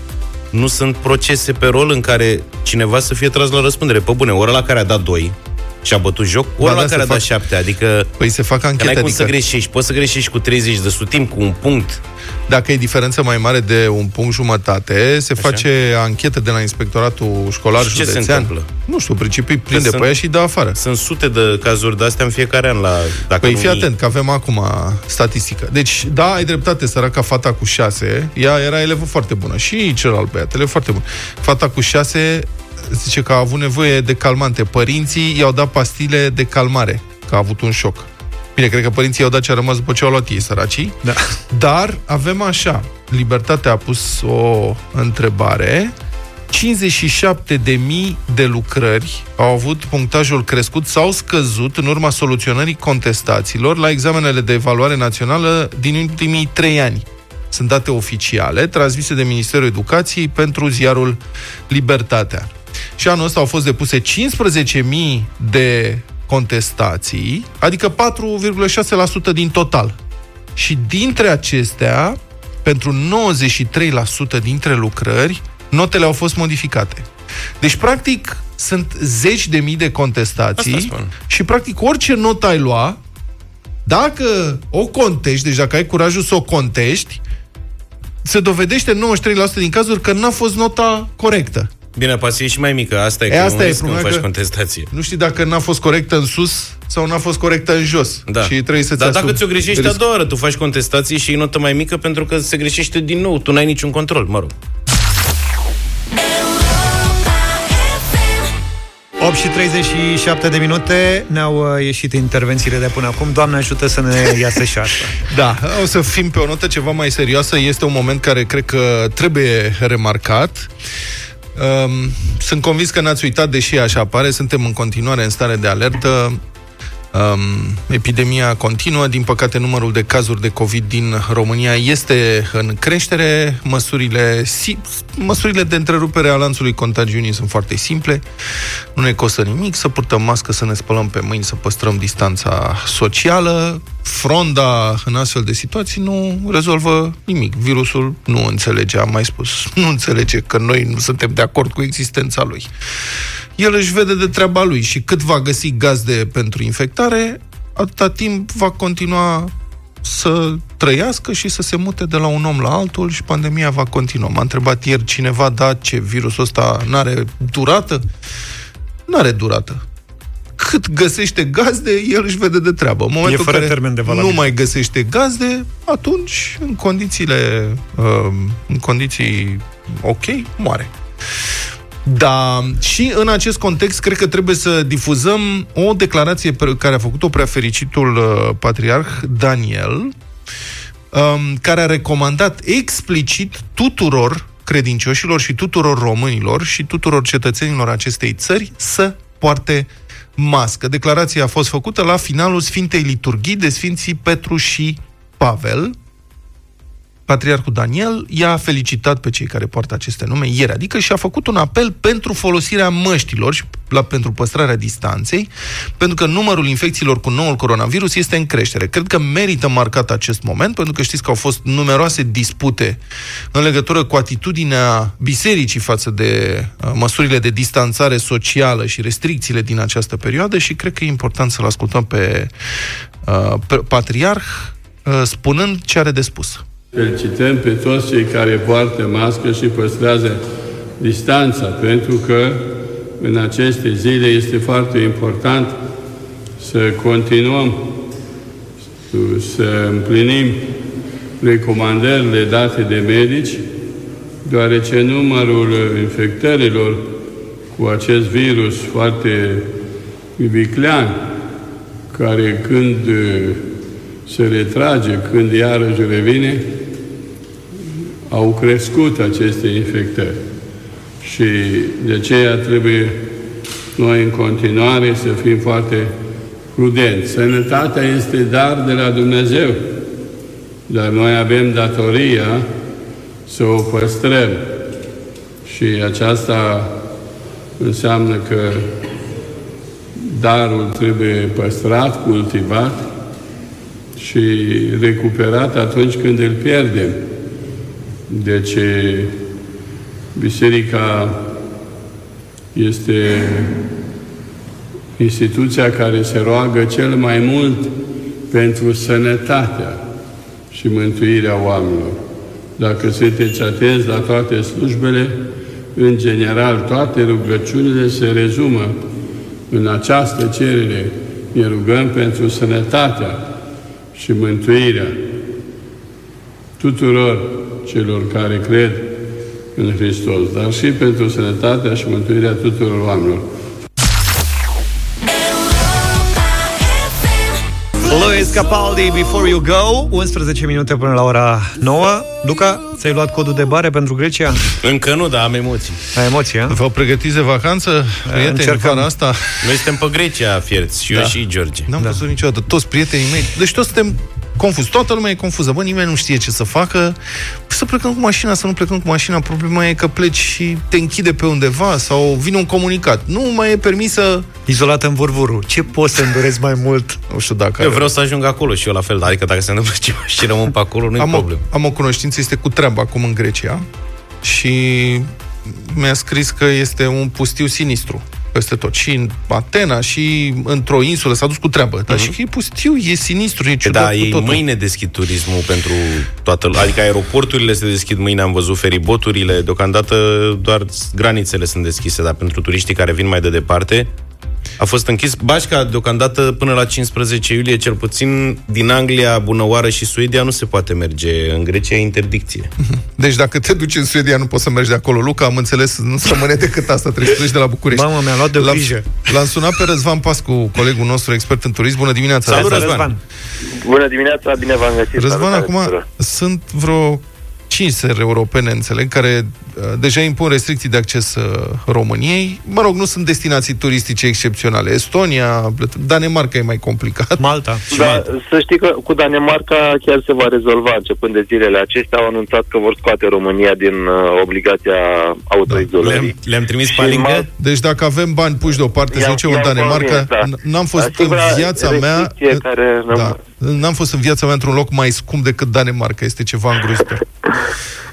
nu sunt procese pe rol în care cineva să fie tras la răspundere. Pe bune, ora la care a dat 2 și a bătut joc, ora Ba la da, care a se dat fac- 7. Adică Păi se fac că anchete, n-ai cum adică să greșești. Poți să greșești cu 30 de sutim, cu un punct. dacă e diferență mai mare de un punct jumătate, se face anchetă de la inspectoratul școlar Și ce se județean. întâmplă? Nu știu, principiul prinde sunt- pe ea și dă afară. Sunt sute de cazuri de astea în fiecare an la... Dacă Păi nu fii mii. atent, că avem acum statistică. Deci, da, ai dreptate, săraca fata cu șase, ea era elevă foarte bună. Și celălalt băiat, elev foarte bun. Fata cu șase zice că a avut nevoie de calmante. Părinții i-au dat pastile de calmare, că a avut un șoc. Bine, cred că părinții i-au dat ce a rămas după ce au luat ei, săracii. Da. Dar avem așa, Libertatea a pus o întrebare 57.000 de mii de lucrări au avut punctajul crescut sau scăzut în urma soluționării contestațiilor la examenele de evaluare națională din ultimii trei ani. Sunt date oficiale transmise de Ministerul Educației pentru ziarul Libertatea. Și anul ăsta au fost depuse 15.000 de contestații, adică 4,6% din total. Și dintre acestea, pentru 93% dintre lucrări, notele au fost modificate. Deci, practic, sunt zeci de mii de Asta contestații spun. și, practic, orice notă ai lua, dacă o contești, deci dacă ai curajul să o contești, se dovedește în 93% din cazuri că n-a fost nota corectă. Bine, poate să e și mai mică. Asta e, E, că asta un e risc când problema faci că- contestație. Nu știi dacă n-a fost corectă în sus sau n-a fost corectă în jos. Da. Și trebuie să-ți Dar dacă asumi ți-o greșești a riscul. doua oară, tu faci contestații și e notă mai mică pentru că se greșește din nou. Tu n-ai niciun control, mă rog. 8 și 37 de minute Ne-au uh, ieșit intervențiile de până acum Doamne ajută să ne iasă și asta <laughs> Da, o să fim pe o notă ceva mai serioasă. Este un moment care cred că trebuie remarcat. Um, sunt convins că n-ați uitat, deși așa apare, suntem în continuare în stare de alertă. Um, epidemia continuă, din păcate numărul de cazuri de COVID din România este în creștere, măsurile, si, măsurile de întrerupere a lanțului contagiunii sunt foarte simple, nu ne costă nimic să purtăm mască, să ne spălăm pe mâini, să păstrăm distanța socială. Fronda în astfel de situații nu rezolvă nimic. Virusul nu înțelege, am mai spus, <laughs> nu înțelege că noi nu suntem de acord cu existența lui el își vede de treaba lui și cât va găsi gazde pentru infectare, atâta timp va continua să trăiască și să se mute de la un om la altul și pandemia va continua. M-a întrebat ieri cineva, da, ce virusul ăsta n-are durată? N-are durată. Cât găsește gazde, el își vede de treabă. În momentul fără în care termen de nu valabilitate. mai găsește gazde, atunci, în condițiile, uh, în condiții ok, moare. Da, și în acest context cred că trebuie să difuzăm o declarație pe care a făcut-o preafericitul uh, patriarh Daniel, um, care a recomandat explicit tuturor credincioșilor și tuturor românilor și tuturor cetățenilor acestei țări să poarte mască. Declarația a fost făcută la finalul Sfintei Liturghii de Sfinții Petru și Pavel, Patriarhul Daniel i-a felicitat pe cei care poartă aceste nume ieri, adică și a făcut un apel pentru folosirea măștilor și la, pentru păstrarea distanței, pentru că numărul infecțiilor cu noul coronavirus este în creștere. Cred că merită marcat acest moment, pentru că știți că au fost numeroase dispute în legătură cu atitudinea bisericii față de uh, măsurile de distanțare socială și restricțiile din această perioadă și cred că e important să-l ascultăm pe, uh, pe patriarh uh, spunând ce are de spus. Felicităm pe toți cei care poartă mască și păstrează distanța, pentru că în aceste zile este foarte important să continuăm să împlinim recomandările date de medici, deoarece numărul infectărilor cu acest virus foarte viclean, care când uh, se retrage, când iarăși revine, au crescut aceste infectări. Și de aceea trebuie noi în continuare să fim foarte prudenți. Sănătatea este dar de la Dumnezeu, dar noi avem datoria să o păstrăm. Și aceasta înseamnă că darul trebuie păstrat, cultivat și recuperat atunci când îl pierdem. Deci, Biserica este instituția care se roagă cel mai mult pentru sănătatea și mântuirea oamenilor. Dacă sunteți atenți la toate slujbele, în general, toate rugăciunile se rezumă în această cerere. Ne rugăm pentru sănătatea și mântuirea tuturor celor care cred în Hristos, dar și pentru sănătatea și mântuirea tuturor oamenilor. Luis Capaldi, Before You Go 11 minute până la ora 9 Luca, ți-ai luat codul de bare pentru Grecia? Încă nu, dar am emoții. Ai emoții, a? V-au pregătit de vacanță, prieteni, încercăm. vara asta? Noi suntem pe Grecia, fierți, și eu Da. și George. N-am da. văzut niciodată. Toți prietenii mei. Deci toți suntem confuz. Toată lumea e confuză. Bă, nimeni nu știe ce să facă. Să plecăm cu mașina, să nu plecăm cu mașina. Problema e că pleci și te închide pe undeva sau vine un comunicat. Nu mai e permisă... Izolat în vurvuru. Ce poți să îndurezi mai mult? Nu știu dacă... Eu vreau să ajung acolo și eu la fel, adică dacă se întâmplă ceva și rămân pe acolo, nu-i am, o, problemă. am o cunoștință, este cu treabă acum în Grecia și mi-a scris că este un pustiu sinistru peste tot. Și în Atena și într-o insulă s-a dus cu treabă. Dar și că e pustiu, e sinistru, e ciudat Da, cu ei totul. mâine deschid turismul pentru toată lumea. Adică aeroporturile se deschid mâine, am văzut feriboturile, deocamdată doar granițele sunt deschise, dar pentru turiștii care vin mai de departe, a fost închis. Bașca, deocamdată, până la 15 iulie, cel puțin din Anglia, Bunăoară și Suedia, nu se poate merge. În Grecia e interdicție. <laughs> Deci dacă te duci în Suedia, nu poți să mergi de acolo. Luca, am înțeles, nu-ți rămâne decât asta, trebuie să pleci de la București. Mamă, mi-a luat de L-am- grijă. L-am sunat pe Răzvan Pascu, colegul nostru expert în turism. Bună dimineața! Salut, Răzvan! Răzvan! Bună dimineața, bine v-am găsit. Răzvan, Salutare acum tuturor. sunt vreo 5 țări europene, înțeleg, care uh, deja impun restricții de acces uh, României. Mă rog, nu sunt destinații turistice excepționale. Estonia, Danemarca e mai complicat. Malta. Da, să știi că cu Danemarca chiar se va rezolva începând de zilele acestea. Au anunțat că vor scoate România din uh, obligația autoizolării. Le-am, le-am trimis Și pe lingă? Mal- Deci dacă avem bani puși deoparte, să I-am- zicem în i-am Danemarca, convins, da. n- n-am fost în Asigura viața mea... restricție care Da, n-am fost în viața mea într-un loc mai scump decât Danemarca. Este ceva îngrozitor. <laughs>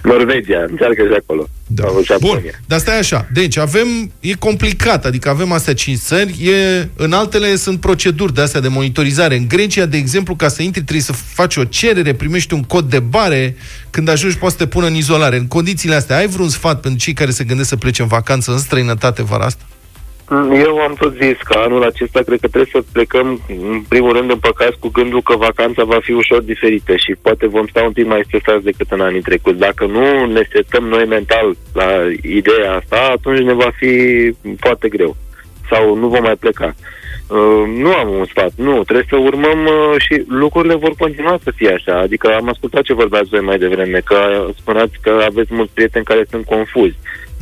Norvegia, încearcă și acolo. Da. Sau Bun, Japonia. dar stai așa. Deci avem, e complicat, adică avem astea cinci țări, e, în altele sunt proceduri de astea de monitorizare. În Grecia, de exemplu, ca să intri trebuie să faci o cerere, primești un cod de bare, când ajungi poți să te pună în izolare. În condițiile astea, ai vreun sfat pentru cei care se gândesc să plece în vacanță în străinătate vara asta? Eu am tot zis că anul acesta cred că trebuie să plecăm în primul rând împăcați cu gândul că vacanța va fi ușor diferită și poate vom sta un pic mai stresați decât în anii trecuți. Dacă nu ne setăm noi mental la ideea asta, atunci ne va fi foarte greu sau nu vom mai pleca. Uh, nu am un sfat, nu, trebuie să urmăm uh, și lucrurile vor continua să fie așa. Adică am ascultat ce vorbeați voi mai devreme, că spuneați că aveți mulți prieteni care sunt confuzi.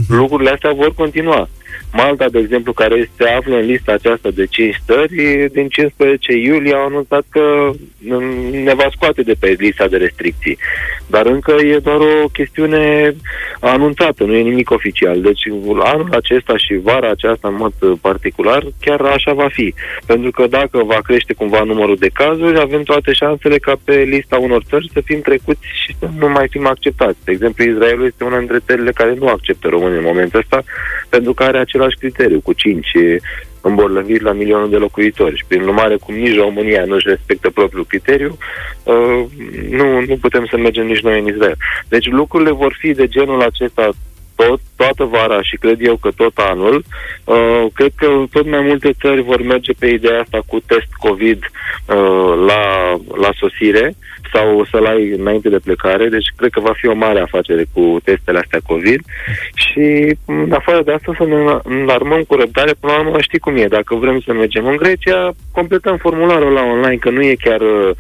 Lucrurile astea vor continua. Malta, de exemplu, care se află în lista aceasta de 5 stări, din 15 iulie au anunțat că mm, ne va scoate de pe lista de restricții. Dar încă e doar o chestiune anunțată, nu e nimic oficial. Deci anul acesta și vara aceasta, în mod uh, particular, chiar așa va fi. Pentru că dacă va crește cumva numărul de cazuri, avem toate șansele ca pe lista unor țări să fim trecuți și să nu mai fim acceptați. De exemplu, Israelul este una dintre țările care nu acceptă români în momentul ăsta, pentru că are același criteriu, cu 5 îmbolnăviri la milionul de locuitori. Și prin urmare, cum nici România nu își respectă propriul criteriu, uh, nu, nu putem să mergem nici noi în Israel. Deci lucrurile vor fi de genul acesta tot, toată vara și cred eu că tot anul. Uh, cred că tot mai multe țări vor merge pe ideea asta cu test COVID uh, la, la sosire sau o să-l ai înainte de plecare, deci cred că va fi o mare afacere cu testele astea COVID. Și în afară de asta să ne înarmăm cu răbdare, până la urmă știi cum e, dacă vrem să mergem în Grecia, completăm formularul la online, că nu e chiar uh,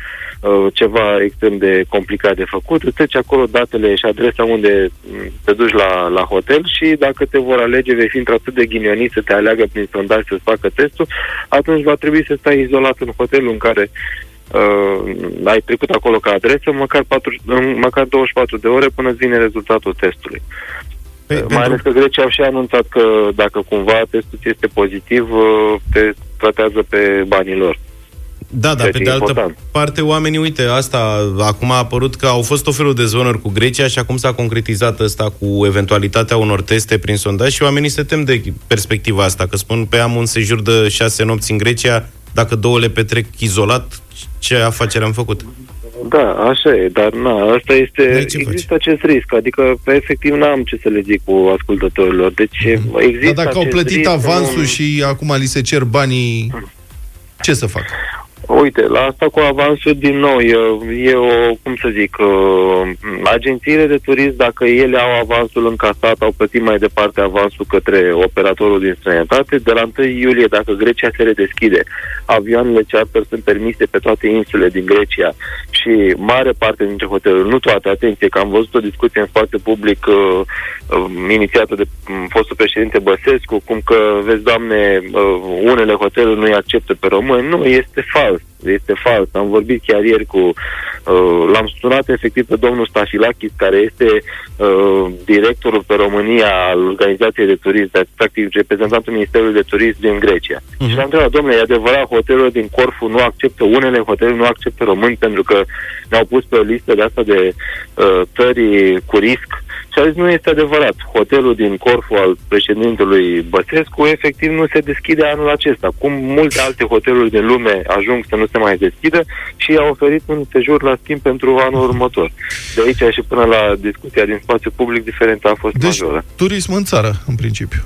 uh, ceva extrem de complicat de făcut, îți treci acolo datele și adresa unde mm, te duci la, la hotel și dacă te vor alege, vei fi într-atât de ghinionit să te aleagă prin sondaj să-ți facă testul, atunci va trebui să stai izolat în hotelul în care uh, ai trecut acolo ca adresă, măcar, 4, măcar 24 de ore până îți vine rezultatul testului. Păi, Mai pentru- ales că Grecia au și anunțat că dacă cumva testul ți este pozitiv, uh, te tratează pe banii lor. Da, dar Ceea pe ce de e altă important. parte, oamenii, uite, asta acum a apărut că au fost o felul de zvonuri cu Grecia și acum s-a concretizat asta cu eventualitatea unor teste prin sondaj și oamenii se tem de perspectiva asta, că spun, pe am un sejur de șase nopți în Grecia, dacă două le petrec izolat, ce afacere am făcut? Da, așa e, dar na, asta este, Dar ce există acest risc, adică pe efectiv n-am ce să le zic cu ascultătorilor, deci există Dar dacă au acest plătit risc, avansul nu- și acum li se cer banii, ce să fac? Uite, la asta cu avansul, din nou, e, e o, cum să zic, uh, agențiile de turism, dacă ele au avansul încasat, au plătit mai departe avansul către operatorul din străinătate, de la 1 iulie, dacă Grecia se redeschide, avioanele charter sunt permise pe toate insulele din Grecia și mare parte dintre hoteluri, nu toate, atenție, că am văzut o discuție în spațiu public uh, uh, inițiată de um, fostul președinte Băsescu, cum că, vezi, doamne, uh, unele hoteluri nu-i acceptă pe români. Nu, este fals. Este fals. Am vorbit chiar ieri cu... Uh, l-am sunat efectiv pe domnul Stafilakis, care este uh, directorul pe România al Organizației de Turism, de, practic reprezentantul Ministerului de Turism din Grecia. Uh-huh. Și l-am întrebat, domnule, e adevărat, hotelurile din Corfu nu acceptă, unele hoteluri nu acceptă români pentru că ne-au pus pe o listă de asta de uh, țări cu risc și a zis, nu este adevărat. Hotelul din Corfu al președintelui Băsescu efectiv nu se deschide anul acesta. Cum multe alte hoteluri din lume ajung să nu se mai deschidă și a oferit un sejur la schimb pentru anul următor. De aici și până la discuția din spațiu public, diferența a fost Deci, majoră. turism în țară, în principiu.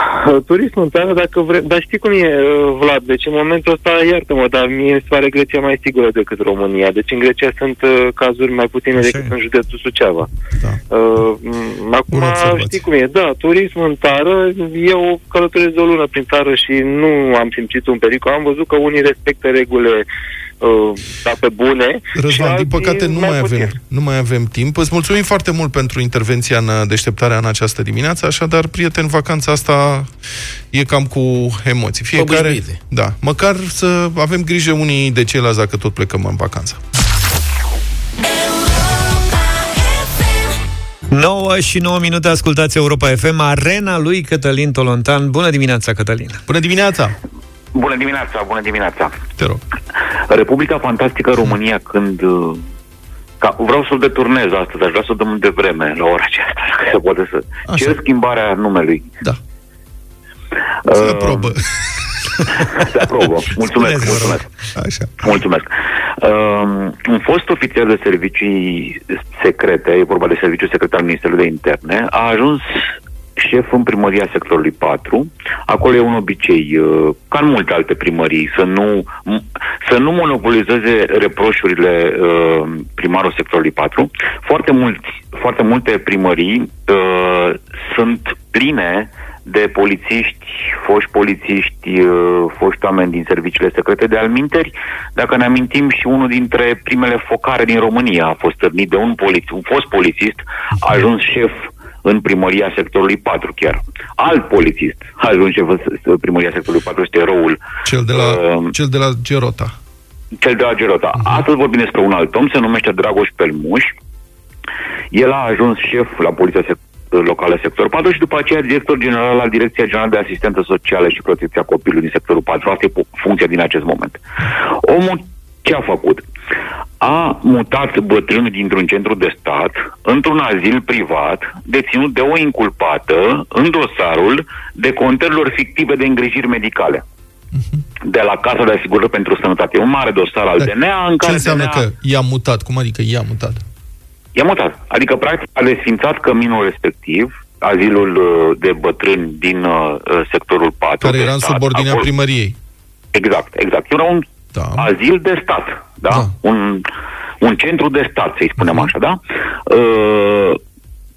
<laughs> Turismul în țară, dacă vrem... Dar știi cum e, uh, Vlad? Deci în momentul ăsta, iartă-mă, dar mie mi se pare Grecia mai sigură decât România. Deci în Grecia sunt uh, cazuri mai puține Așa decât e. în județul Suceava. Da. Uh, m- acum Bună observație. știi cum e, da, turism în țară, eu călătoresc de o lună prin țară și nu am simțit un pericol. Am văzut că unii respectă regulile uh, da, pe bune. și Răzvan, din alții păcate nu mai, puțin. avem, nu mai avem timp. Îți mulțumim foarte mult pentru intervenția în uh, deșteptarea în această dimineață, așadar, prieten, vacanța asta e cam cu emoții. Fiecare, Obișnuite. da, măcar să avem grijă unii de ceilalți dacă tot plecăm în vacanță. 9 și 9 minute ascultați Europa FM, arena lui Cătălin Tolontan. Bună dimineața, Cătălin! Bună dimineața! Bună dimineața, bună dimineața. Te rog. Republica Fantastică România când... uh, Ca, vreau să-l deturnez astăzi, aș vrea să o dăm de vreme la ora aceasta, <laughs> dacă se poate să... Așa. Cer schimbarea numelui. Da. Se Uh, aprobă. Se aprobă. <laughs> <laughs> Mulțumesc, Spuneți, vă rog. mulțumesc. Așa. Mulțumesc. Uh, un fost ofițer de servicii secrete, e vorba de serviciul secret al Ministerului de Interne, a ajuns șef în primăria sectorului 4. Acolo e un obicei, uh, ca în multe alte primării, să nu, m- să nu monopolizeze reproșurile uh, primarul sectorului 4. Foarte, mulți, foarte multe primării uh, sunt pline de polițiști, foști polițiști, uh, foști oameni din serviciile secrete de alminteri. Dacă ne amintim și unul dintre primele focare din România a fost târnit de un, poliț- un fost polițist, a ajuns șef în primăria sectorului 4 chiar. Alt polițist a ajuns șef în s- primăria sectorului 4, este eroul Cel de la, Uh, cel de la Gerota. cel de la Gerota. Astăzi vorbim despre un alt om, se numește Dragoș Pelmuș. El a ajuns șef la Poliția Sec- Locală Sector 4 și după aceea director general la Direcția Generală de Asistență Socială și Protecția Copilului din sectorul 4. Asta e pu- funcția din acest moment. Omul ce a făcut? A mutat bătrânul dintr-un centru de stat într-un azil privat deținut de o inculpată în dosarul de contărilor fictive de îngrijiri medicale de la Casa de Asigurări pentru Sănătate. E un mare dosar al Da. DNA în Ce care înseamnă DNA că i-a mutat? Cum adică i-a mutat? i-a mutat. Adică, practic, a desfințat căminul respectiv, azilul uh, de bătrâni din uh, uh, sectorul 4. Care de era în stat. subordinea Acolo- primăriei. Exact, exact. Era un Da. azil de stat, da? Da. Un un centru de stat, să-i spunem așa, da? Uh,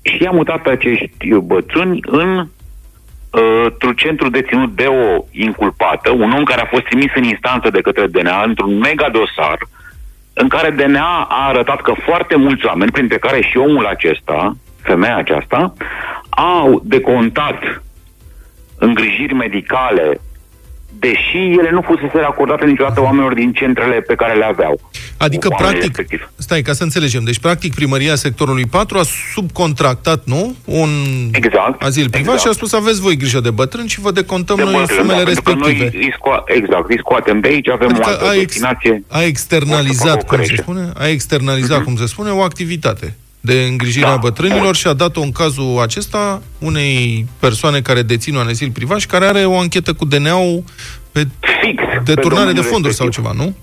și i-a mutat pe acești bătrâni în uh, într-un centru deținut de o inculpată, un om care a fost trimis în instanță de către DNA într-un mega dosar, în care DNA a arătat că foarte mulți oameni, printre care și omul acesta, femeia aceasta, au decontat îngrijiri medicale, deși ele nu fusese acordate niciodată oamenilor din centrele pe care le aveau. Adică, Oamenii practic, respectiv. stai, ca să înțelegem, deci, practic, primăria sectorului 4 a subcontractat, nu? Un exact, azil privat exact. și a spus, aveți voi grijă de bătrâni și vă decontăm De noi bătrâni, sumele da, pentru că respective. Noi îi sco- exact, îi scoatem de aici, avem Adică o altă a ex- destinație. A externalizat, O să facă o cum se creșe. spune, a externalizat, Mhm. cum se spune, o activitate de îngrijire Da. a bătrânilor și a dat-o în cazul acesta unei persoane care dețin un azil privat și care are o anchetă cu DNA-ul pe Fix, deturnare de domeniul fonduri sau respectiv. ceva, nu?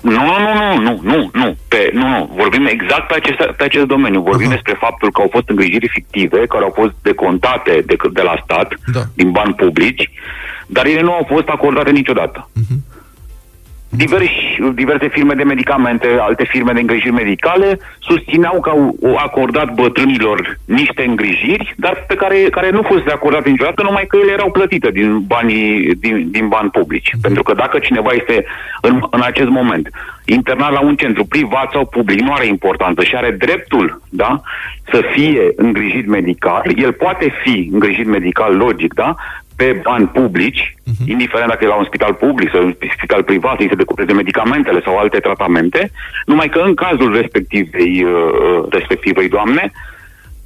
Nu, nu, nu, nu, nu, nu, pe, nu, nu, vorbim exact pe acest, pe acest domeniu. Vorbim despre faptul că au fost îngrijiri fictive, care au fost decontate de, de la stat, Da. din bani publici, dar ele nu au fost acordate niciodată. Diversi, diverse firme de medicamente, alte firme de îngrijiri medicale susțineau că au au acordat bătrânilor niște îngrijiri, dar pe care, care nu fost acordate niciodată, numai că ele erau plătite din banii, din, din bani publici. Pentru că dacă cineva este în, în acest moment internat la un centru privat sau public, nu are importanță și are dreptul da, să fie îngrijit medical, el poate fi îngrijit medical logic, da, pe bani publici, uh-huh. indiferent dacă e la un spital public sau un spital privat, îi se decupleze medicamentele sau alte tratamente, numai că în cazul respectivei, uh, respectivei doamne,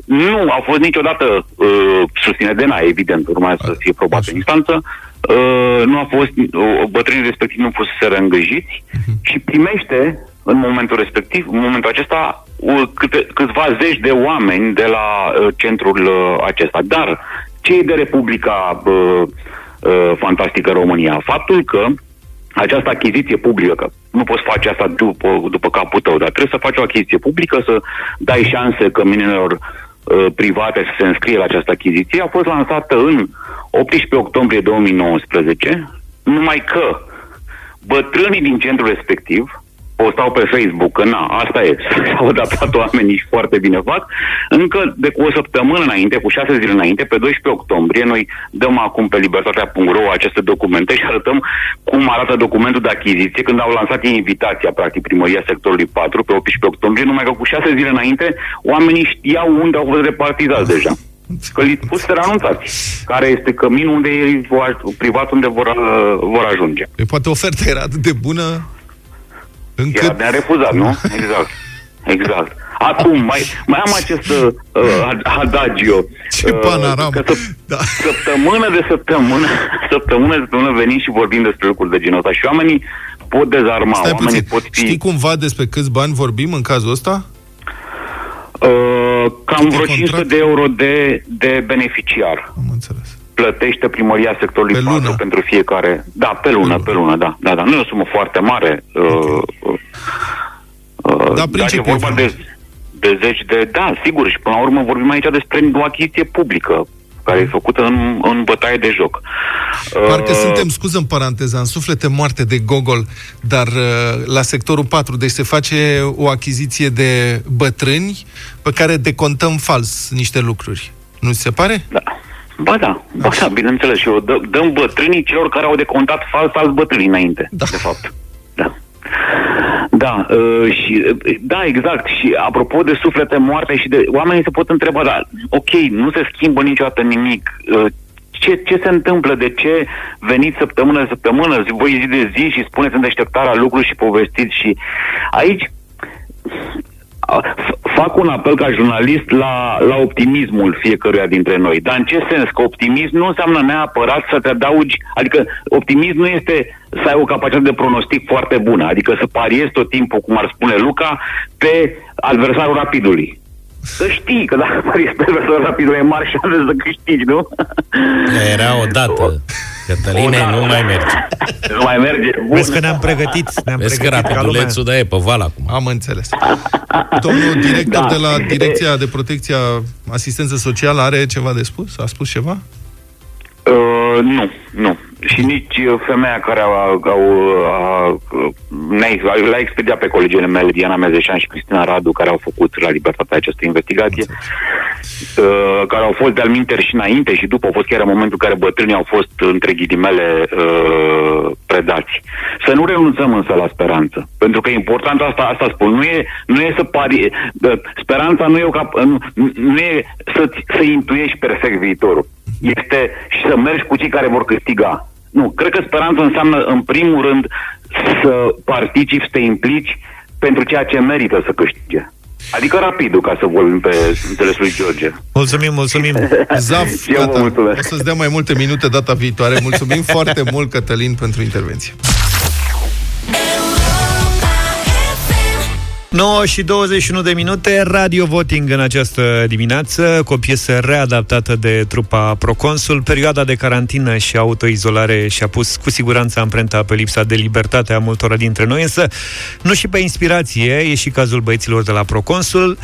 nu au fost niciodată uh, susține de NAI, evident, urmează să fie probat în instanță, uh, nu a fost, uh, bătrânii respectiv nu fuseseră îngrijiți și primește în momentul respectiv, în momentul acesta, uh, câte, câțiva zeci de oameni de la uh, centrul uh, acesta. Dar ce e de Republica uh, uh, Fantastică România? Faptul că această achiziție publică, că nu poți face asta după, după capul tău, dar trebuie să faci o achiziție publică, să dai șanse căminelor uh, private să se înscrie la această achiziție, a fost lansată în 18 octombrie 2019, numai că bătrânii din centrul respectiv postau pe Facebook că na, asta e, <laughs> s-au datat oamenii și foarte bine fac, încă de cu o săptămână înainte, cu șase zile înainte, pe 12 octombrie, noi dăm acum pe libertatea.ro aceste documente și arătăm cum arată documentul de achiziție când au lansat ei invitația, practic, primăria sectorului 4 pe 18 octombrie, numai că cu șase zile înainte oamenii știau unde au fost repartizați deja. Că li fuseseră anunțați. Care este căminul unde ei vor, privat unde vor, uh, vor ajunge. Păi poate oferta era atât de bună încât... Iar ne-a refuzat, nu? Exact. Exact. Acum, mai, mai am acest uh, uh, adagio. Ce panorama. Că să, da. Săptămână de săptămână, <laughs> săptămână de săptămână venim și vorbim despre lucruri de genul ăsta. Și oamenii pot dezarma, Stai oamenii puțin. pot fi... Știi cumva despre câți bani vorbim în cazul ăsta? Uh, cam Câte vreo 500 de euro de, de beneficiar. Am înțeles. Plătește primăria sectorului Pe 4 lună? pentru fiecare. Da, pe lună, pe lună, da. da, da. Nu e o sumă foarte mare. Uh, uh, uh, Da, dar e principiul vorba e de, de zeci de... Da, sigur, și până la urmă vorbim aici despre o achiziție publică care e făcută în, în bătaie de joc. Parcă Uh, suntem, scuză în paranteza, în suflete moarte de Gogol, dar uh, la sectorul 4, deci se face o achiziție de bătrâni pe care decontăm fals niște lucruri. Nu ți se pare? Da. Ba da, ba da, bineînțeles. Și o dă, dăm bătrânii celor care au decontat fals alți bătrâni înainte, da. de fapt. Da. Da, uh, și, uh, da, exact. Și apropo de suflete moarte și de... Oamenii se pot întreba, da, ok, nu se schimbă niciodată nimic. Uh, ce, ce se întâmplă? De ce veniți săptămână de săptămână, zi- voi zi de zi și spuneți în deșteptarea lucruri și povestiți și... Aici f- fac un apel ca jurnalist la, la optimismul fiecăruia dintre noi. Dar în ce sens? Că optimism nu înseamnă neapărat să te adaugi, adică optimism nu este să ai o capacitate de pronostic foarte bună, adică să pariezi tot timpul, cum ar spune Luca, pe adversarul rapidului. Să știi că dacă pariezi pe adversarul rapidului e mare șanse să câștigi, nu? Era odată. <laughs> Cătăline, Odată. nu mai merge. <laughs> nu mai merge. Bun. Vezi că ne-am pregătit, ne-am Vezi că pregătit ca lumea. rapidulețul, da, e pe val acum. Am înțeles. <laughs> Domnul director Da. de la Direcția de Protecție a Asistență Socială are ceva de spus? A spus ceva? Uh, nu, nu. Și nici uh, femeia care a, a, a, a, ne-a, l-a expediat pe colegele mele, Diana Mezeșan și Cristina Radu, care au făcut la libertatea această investigație, uh, care au fost de-al minteri și înainte și după, au fost chiar în momentul în care bătrânii au fost, între ghilimele, uh, predați. Să nu renunțăm însă la speranță. Pentru că e important asta, asta spun. Nu e, nu e să pari... uh, Speranța nu e, o cap, nu, nu e să, să intuiești perfect viitorul. Este și să mergi cu cei care vor câștiga. Nu, cred că speranța înseamnă, în primul rând, să participi, să te implici pentru ceea ce merită să câștige. Adică rapidul, ca să vorbim pe înțelesul lui George. Mulțumim, mulțumim. <laughs> Zaf, Eu vă gata. mulțumesc. O să-ți dea mai multe minute data viitoare. Mulțumim foarte mult, Cătălin, pentru intervenție. 9 și 21 de minute, radio voting în această dimineață, cu o piesă readaptată de trupa Proconsul. Perioada de carantină și autoizolare și-a pus cu siguranță amprenta pe lipsa de libertate a multora dintre noi, însă nu și pe inspirație, e și cazul băieților de la Proconsul.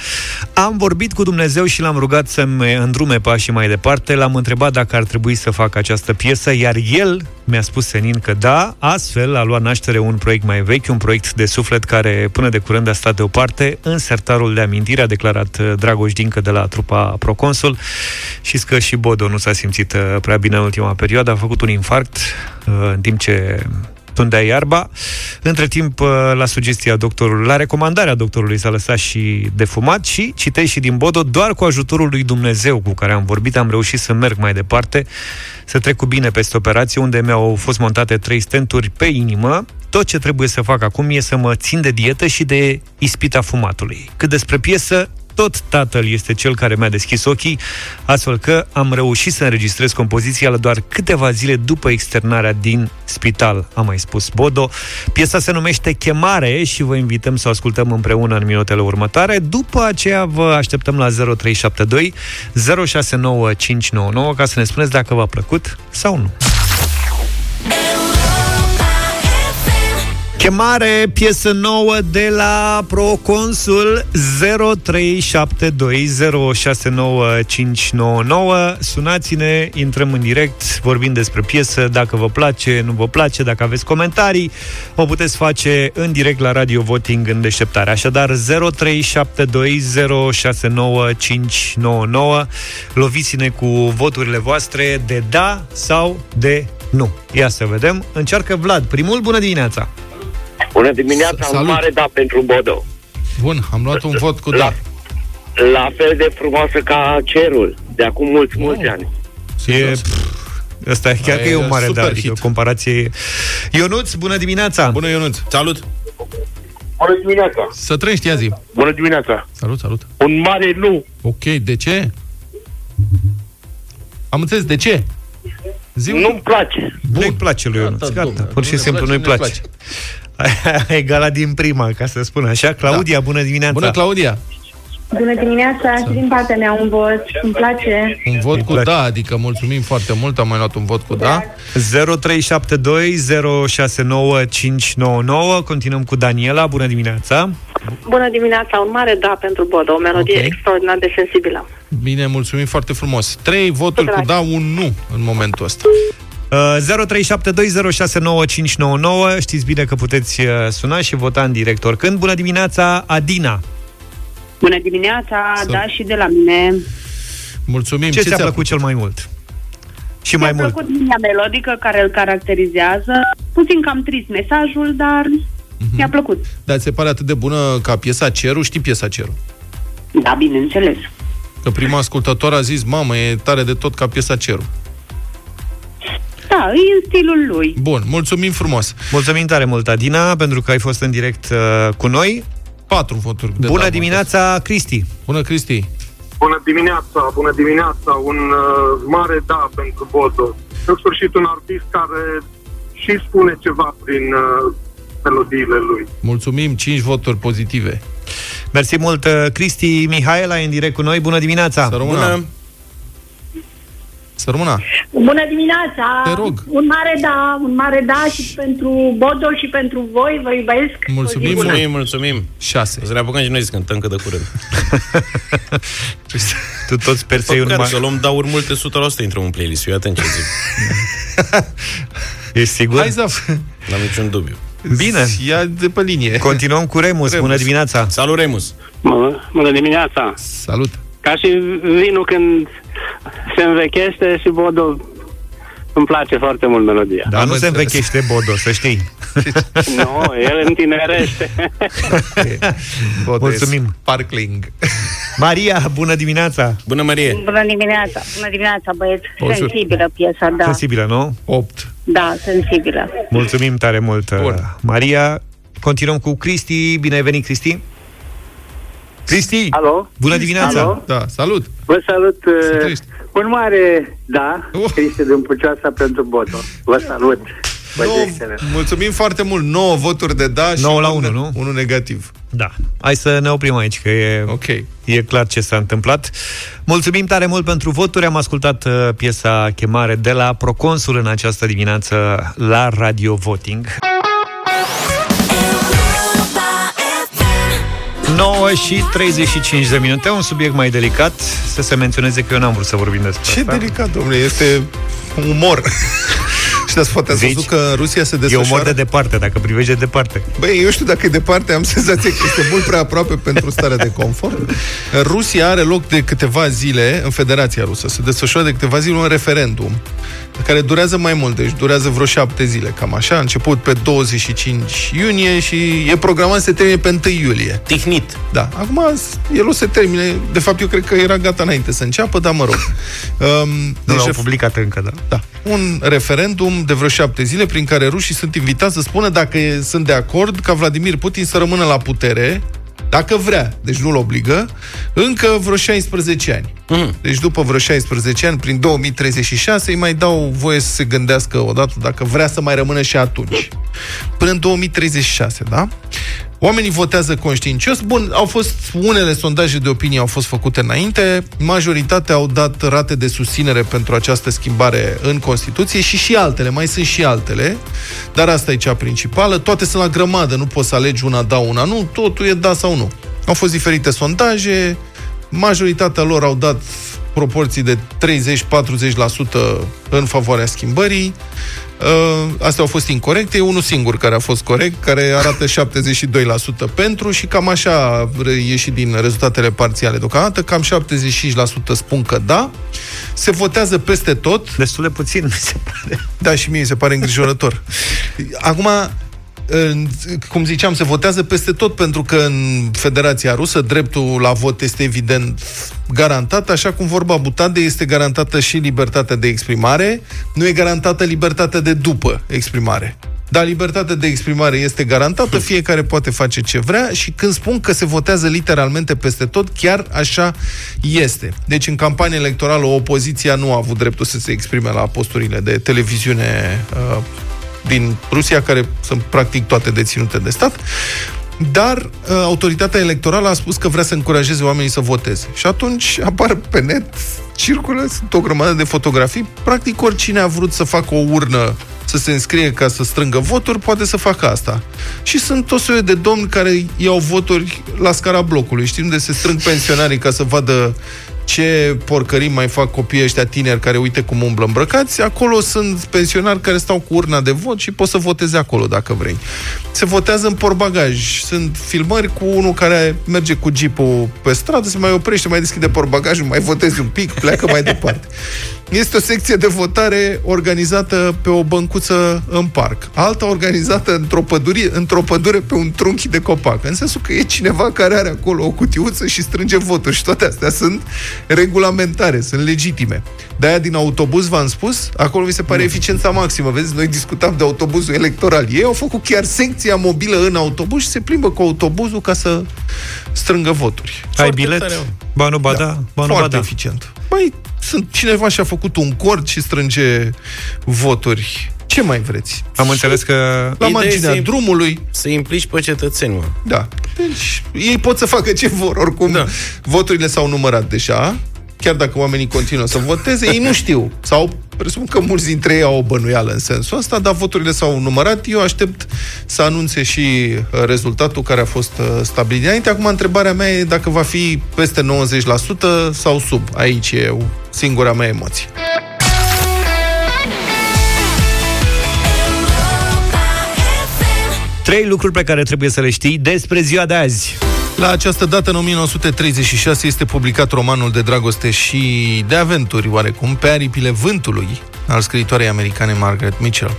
Am vorbit cu Dumnezeu și l-am rugat să-mi îndrume pașii mai departe, l-am întrebat dacă ar trebui să facă această piesă, iar el mi-a spus senin că da, astfel a luat naștere un proiect mai vechi, un proiect de suflet care până de curând a stat deoparte în sertarul de amintire, a declarat uh, Dragoș Dincă de la trupa Proconsul. Și că și Bodo nu s-a simțit uh, prea bine în ultima perioadă, a făcut un infarct uh, în timp ce tundea iarba. Între timp, uh, la sugestia doctorului, la recomandarea doctorului s-a lăsat și de fumat și, citei și din Bodo, doar cu ajutorul lui Dumnezeu cu care am vorbit, am reușit să merg mai departe, să trec cu bine peste operație, unde mi-au fost montate trei stenturi pe inimă. Tot ce trebuie să fac acum e să mă țin de dietă și de ispita fumatului. Cât despre piesă, tot tatăl este cel care mi-a deschis ochii, astfel că am reușit să înregistrez compoziția la doar câteva zile după externarea din spital, a mai spus Bodo. Piesa se numește Chemare și vă invităm să o ascultăm împreună în minutele următoare. După aceea vă așteptăm la 0372 069599 ca să ne spuneți dacă v-a plăcut sau nu. Chemare, piesă nouă de la Proconsul 0372069599. Sunați-ne, intrăm în direct, vorbim despre piesă, dacă vă place, nu vă place, dacă aveți comentarii, o puteți face în direct la Radio Voting în deșteptare. Așadar, 0372069599. Loviți-ne cu voturile voastre de da sau de nu. Ia să vedem. Încearcă Vlad. Primul, bună dimineața! Bună dimineața, Salut. un mare da pentru Bodo. Bun, am luat un vot cu da. La fel de frumoasă ca cerul, de acum mulți, mulți ani. E, pf, Ăsta chiar Aia că e e un mare super da, adică hit. o comparație. Ionuț, bună dimineața! Bună, Ionuț! Salut! Bună dimineața! Să trăiești, ia zi. Bună dimineața! Salut, salut. Un mare nu! Ok, de ce? Am înțeles, de ce? Zi Nu-mi place! Nu-i place lui Ionuț, Gata, gata, domnule, pur și nu ne simplu place, nu-i nu ne place. <laughs> A egalat din prima, ca să spun așa. Claudia, bună dimineața! Bună, Claudia! Bună dimineața și din partea mea un vot. Îmi place. Un vot cu place. da, adică mulțumim foarte mult, am mai luat un vot cu da. 0372 069599 Continuăm cu Daniela, bună dimineața! Bună dimineața, un mare da pentru Bodo, o melodie Ok. extraordinar de sensibilă. Bine, mulțumim foarte frumos. Trei voturi cu da, un nu în momentul ăsta. Uh, 0372069599 Știți bine că puteți uh, suna și vota în direct oricând. Bună dimineața, Adina! Bună dimineața, Să- da și de la mine. Mulțumim. Ce, ți-a plăcut cel mai mult? Și mai Mi-a mult. plăcut linia melodică care îl caracterizează. Puțin cam trist mesajul, dar Mhm. mi-a plăcut. Dar ți se pare atât de bună ca piesa Cerul? Știi piesa Cerul? Da, bineînțeles. Că prima ascultător a zis, mamă, e tare de tot ca piesa Cerul. Da, e în stilul lui. Bun, mulțumim frumos. Mulțumim tare mult, Adina, pentru că ai fost în direct uh, cu noi. Patru voturi. De Bună da, dimineața, Cristi! Bună, Cristi! Bună dimineața, bună dimineața, un uh, mare da pentru Bodo. În sfârșit un artist care și spune ceva prin uh, melodiile lui. Mulțumim, cinci voturi pozitive. Mersi mult, uh, Cristi Mihaela, e în direct cu noi. Bună dimineața! Să rămână. Să rămână. Bună dimineața! Te rog. Un mare da, un mare da și pentru Bodo și pentru voi, vă iubesc. Mulțumim, O zi bună. mulțumim, mulțumim. 6. O să ne apucăm și noi să cântăm cât de curând. <laughs> tu tot sper să iei un Păcat ma- să luăm dauri multe 100% intrăm în playlist. Eu atent ce zic. <laughs> Ești sigur? Hai, Zaf. <laughs> N-am niciun dubiu. Bine. Ia de pe linie. Continuăm cu Remus. Remus. Bună dimineața. Salut, Remus. Bună, bună dimineața! Salut! Ca și vinul când se învechește și Bodo îmi place foarte mult melodia. Dar nu se învechește Bodo, să știi. <laughs> Nu, el întinerește. <laughs> Mulțumim. Sparkling. Maria, bună dimineața. Bună, Marie. Bună dimineața, bună dimineața, băieți. Bonjour. Sensibilă piesa, da. Sensibilă, nu? 8. Da, sensibilă. Mulțumim tare mult, Bun. Maria. Continuăm cu Cristi. Bine ai venit, Cristi. Cristi! Alo? Bună dimineața! Alo? Da, salut! Vă salut! uh, Un mare da, Oh. Cristi din Pucioasa pentru Bodo. Vă salut! Vă Nouă, zic excelent. mulțumim foarte mult. 9 voturi de da și 9 la un- 1, nu? Unul negativ. Da. Hai să ne oprim aici, că e, okay. e clar ce s-a întâmplat. Mulțumim tare mult pentru voturi. Am ascultat uh, piesa chemare de la Proconsul în această dimineață la Radio Voting. 9 și 35 de minute, un subiect mai delicat. Să se menționeze că eu n-am vrut să vorbim despre Ce asta. delicat, domnule, este umor. <laughs> și ați poate ați Zici? văzut că în Rusia se E desfășoară... umor de departe, dacă privești de departe. Băi, eu știu dacă e departe, am <laughs> senzația că este mult prea aproape pentru starea de confort. În Rusia are loc de câteva zile, în Federația Rusă, se desfășoară de câteva zile un referendum care durează mai mult, deci durează vreo șapte zile, cam așa, a început pe 25 iunie și e programat să se termine pe 1 iulie. Tihnit. Da, acum el o să termine, de fapt eu cred că era gata înainte să înceapă, dar mă rog. <laughs> Um, Nu l-au ref- publicat încă, da. da. Un referendum de vreo șapte zile prin care rușii sunt invitați să spună dacă e- sunt de acord ca Vladimir Putin să rămână la putere, dacă vrea, deci nu-l obligă, încă vreo 16 ani. Mm. Deci după vreo 16 ani, prin 2036, îi mai dau voie să se gândească odată dacă vrea să mai rămână și atunci. Până în 2036, da? Oamenii votează conștiincios. Bun, au fost unele sondaje de opinie au fost făcute înainte. Majoritatea au dat rate de susținere pentru această schimbare în Constituție și și altele, mai sunt și altele, dar asta e cea principală. Toate sunt la grămadă, nu poți să alegi una da, una nu, totul e da sau nu. Au fost diferite sondaje, majoritatea lor au dat proporții de 30-40% în favoarea schimbării. Uh, Astea au fost incorrecte, e unul singur care a fost corect, care arată <laughs> 72% pentru și cam așa a ieșit din rezultatele parțiale deocamdată, cam 75% spun că da. Se votează peste tot. Destul de puțin, mi se pare. Da, și mie mi se pare îngrijorător. <laughs> Acum, în- cum ziceam, se votează peste tot pentru că în Federația Rusă dreptul la vot este evident garantat, așa cum vorba Butade este garantată și libertatea de exprimare, nu e garantată libertatea de după exprimare. Dar libertatea de exprimare este garantată, fiecare poate face ce vrea și când spun că se votează literalmente peste tot, chiar așa este. Deci în campanie electorală opoziția nu a avut dreptul să se exprime la posturile de televiziune uh, din Rusia, care sunt practic toate deținute de stat, dar uh, autoritatea electorală a spus că vrea să încurajeze oamenii să voteze. Și atunci apar pe net, circulă, sunt o grămadă de fotografii, practic oricine a vrut să facă o urnă să se înscrie ca să strângă voturi, poate să facă asta. Și sunt o serie de domni care iau voturi la scara blocului. Știm de se strâng pensionarii ca să vadă ce porcării mai fac copiii ăștia tineri care uite cum umblă îmbrăcați. Acolo sunt pensionari care stau cu urna de vot și poți să votezi acolo dacă vrei. Se votează în portbagaj. Sunt filmări cu unul care merge cu jeepul pe stradă, se mai oprește, mai deschide portbagajul, mai votezi un pic, pleacă mai departe. <laughs> Este o secție de votare organizată pe o băncuță în parc. Alta organizată într-o pădure, într-o pădure pe un trunchi de copac. În sensul că e cineva care are acolo o cutiuță și strânge voturi și toate astea sunt regulamentare, sunt legitime. De-aia din autobuz, v-am spus, acolo mi se pare eficiența maximă. Vezi, noi discutam de autobuzul electoral. Ei au făcut chiar secția mobilă în autobuz și se plimbă cu autobuzul ca să strângă voturi. Ai bilet? Ba nu, ba da. Ba nu, ba Foarte da. eficient. Băi, sunt cineva și-a făcut un cord și strânge voturi. Ce mai vreți? Am înțeles că... La Ideea marginea e să- drumului. Să implici pe cetățeni, mă. Da. Deci, ei pot să facă ce vor. Oricum, da. voturile s-au numărat deja. chiar dacă oamenii continuă să voteze, ei nu știu. Sau presupun că mulți dintre ei au o bănuială în sensul ăsta, dar voturile s-au numărat. Eu aștept să anunțe și uh, rezultatul care a fost uh, stabilit dinainte. Acum, întrebarea mea e dacă va fi peste 90% sau sub. Aici e singura mea emoție. Trei lucruri pe care trebuie să le știi despre ziua de azi. La această dată, în 1936, este publicat romanul de dragoste și de aventuri, oarecum, pe aripile vântului, al scriitoarei americane Margaret Mitchell.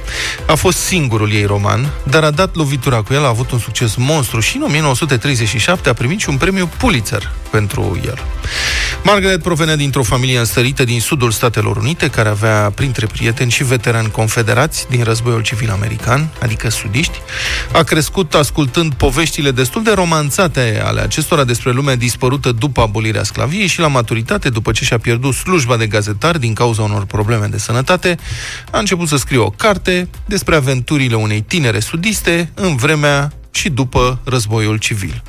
A fost singurul ei roman, dar a dat lovitura cu el, a avut un succes monstru și în 1937 a primit și un premiu Pulitzer pentru el. Margaret provenea dintr-o familie înstărită din sudul Statelor Unite, care avea printre prieteni și veterani confederați din războiul civil american, adică sudiști. A crescut ascultând poveștile destul de romanțate ale acestora despre lumea dispărută după abolirea sclaviei și la maturitate, după ce și-a pierdut slujba de gazetar din cauza unor probleme de sănătate, a început să scrie o carte despre aventurile unei tinere sudiste în vremea și după războiul civil.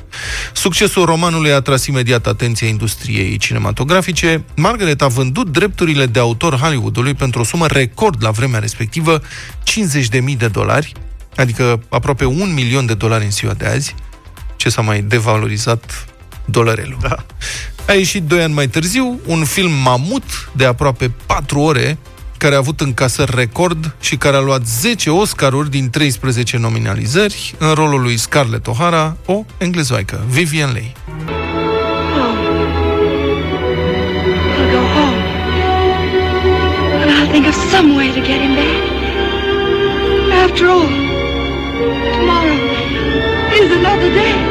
Succesul romanului a atras imediat atenția industriei cinematografice. Margaret a vândut drepturile de autor Hollywoodului pentru o sumă record la vremea respectivă, 50.000 de dolari, adică aproape un milion de dolari în ziua de azi, ce s-a mai devalorizat dolarelul. Da. A ieșit doi ani mai târziu un film mamut de aproape 4 ore, care a avut încasări record și care a luat 10 Oscaruri din 13 nominalizări în rolul lui Scarlett O'Hara, o englezoaică, Vivian Leigh. I'll go home. And I'll think of some way to get him back. After all, tomorrow is another day.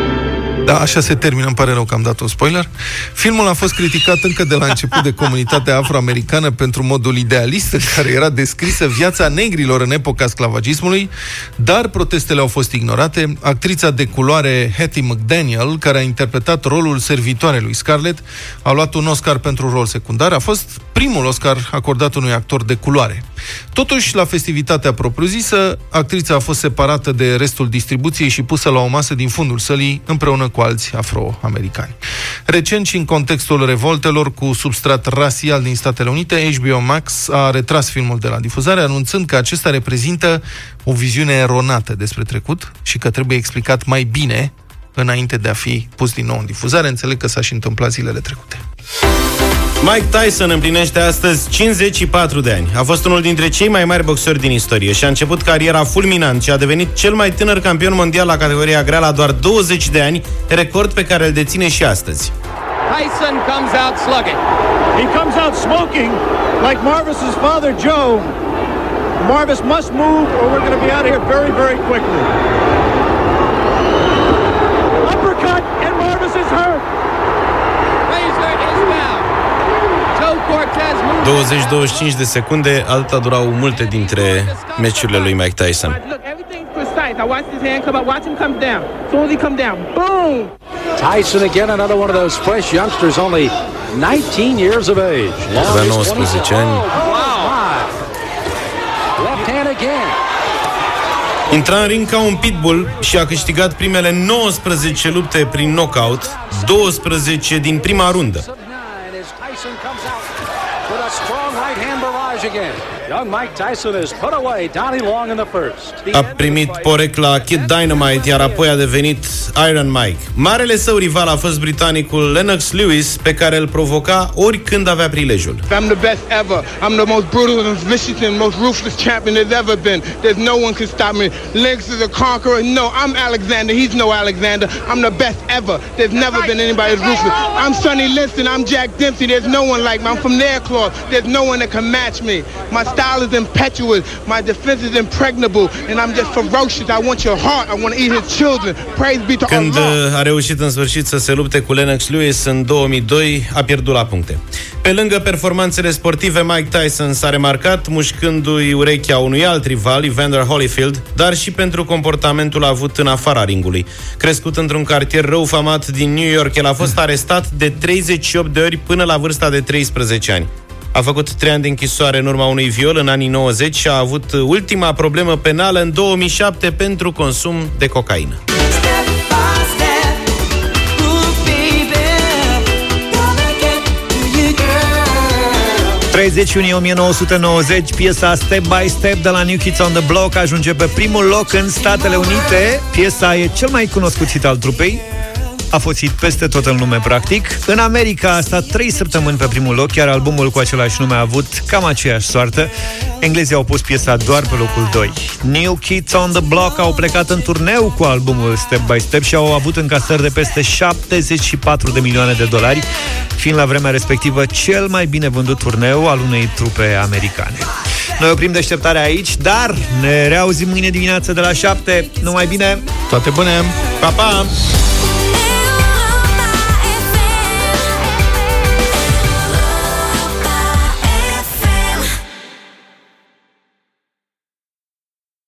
Da, așa se termină, îmi pare rău că am dat un spoiler. Filmul a fost criticat încă de la început de comunitatea afroamericană pentru modul idealist în care era descrisă viața negrilor în epoca sclavagismului, dar protestele au fost ignorate. Actrița de culoare Hattie McDaniel, care a interpretat rolul servitoarei lui Scarlett, a luat un Oscar pentru rol secundar. A fost primul Oscar acordat unui actor de culoare. Totuși, la festivitatea propriu-zisă, actrița a fost separată de restul distribuției și pusă la o masă din fundul sălii împreună cu alți afroamericani. Recent și în contextul revoltelor cu substrat rasial din Statele Unite, HBO Max a retras filmul de la difuzare, anunțând că acesta reprezintă o viziune eronată despre trecut și că trebuie explicat mai bine înainte de a fi pus din nou în difuzare. Înțeleg că s-a și întâmplat zilele trecute. Mike Tyson împlinește astăzi 54 de ani. A fost unul dintre cei mai mari boxeri din istorie și a început cariera fulminant și a devenit cel mai tânăr campion mondial la categoria grea la doar 20 de ani, record pe care îl deține și astăzi. Tyson comes out slugging. He comes out smoking like Marvis's father Joe. Marvis must move or we're going to be out of here very, very quickly. Uppercut and Marvis is hurt. Razor is down. Joe Cortez moves. 20-25 de secunde, atâta durau multe dintre meciurile lui Mike Tyson. Look, everything's precise. I watched his hand come up. Watch him come down. As soon as he come down, boom. Tyson again, another one of those fresh youngsters, only 19 years of age. Avea Longest 19 ani. Wow. Left hand again. Intra în ring ca un pitbull și a câștigat primele 19 lupte prin knockout, 12 din prima rundă. Again. Young Mike Tyson is put away. Donnie Long in the first. A primit porecla Kid Dynamite, iar apoi a devenit Iron Mike. Marele său rival a fost britanicul Lennox Lewis, pe care îl provoca oricând avea prilejul. I'm the best ever. I'm the most brutal and vicious and most ruthless champion there's ever been. There's no one can stop me. Lennox is a conqueror. No, I'm Alexander. He's no Alexander. I'm the best ever. There's never been anybody as ruthless. I'm Sonny Liston. I'm Jack Dempsey. There's no one like me. I'm from their cloth. There's no one that can match me. My style is impetuous. My defense is impregnable. And I'm just ferocious. I want your heart. I want to eat his children. Praise be to Când Allah. uh, a reușit în sfârșit să se lupte cu Lennox Lewis în 2002, a pierdut la puncte. Pe lângă performanțele sportive, Mike Tyson s-a remarcat mușcându-i urechea unui alt rival, Evander Holyfield, dar și pentru comportamentul avut în afara ringului. Crescut într-un cartier rău famat din New York, el a fost arestat de 38 de ori până la vârsta de 13 ani. A făcut trei ani de închisoare în urma unui viol în anii 90 și a avut ultima problemă penală în 2007 pentru consum de cocaină. 30 iunie 1990, piesa Step by Step de la New Kids on the Block ajunge pe primul loc în Statele Unite. Piesa e cel mai cunoscut hit al trupei, a fost hit peste tot în lume, practic. În America a stat 3 săptămâni pe primul loc, iar albumul cu același nume a avut cam aceeași soartă. Englezii au pus piesa doar pe locul 2. New Kids on the Block au plecat în turneu cu albumul Step by Step și au avut încasări de peste 74 de milioane de dolari, fiind la vremea respectivă cel mai bine vândut turneu al unei trupe americane. Noi oprim deșteptarea aici, dar ne reauzim mâine dimineață de la 7. Numai bine! Toate bune! Pa, pa!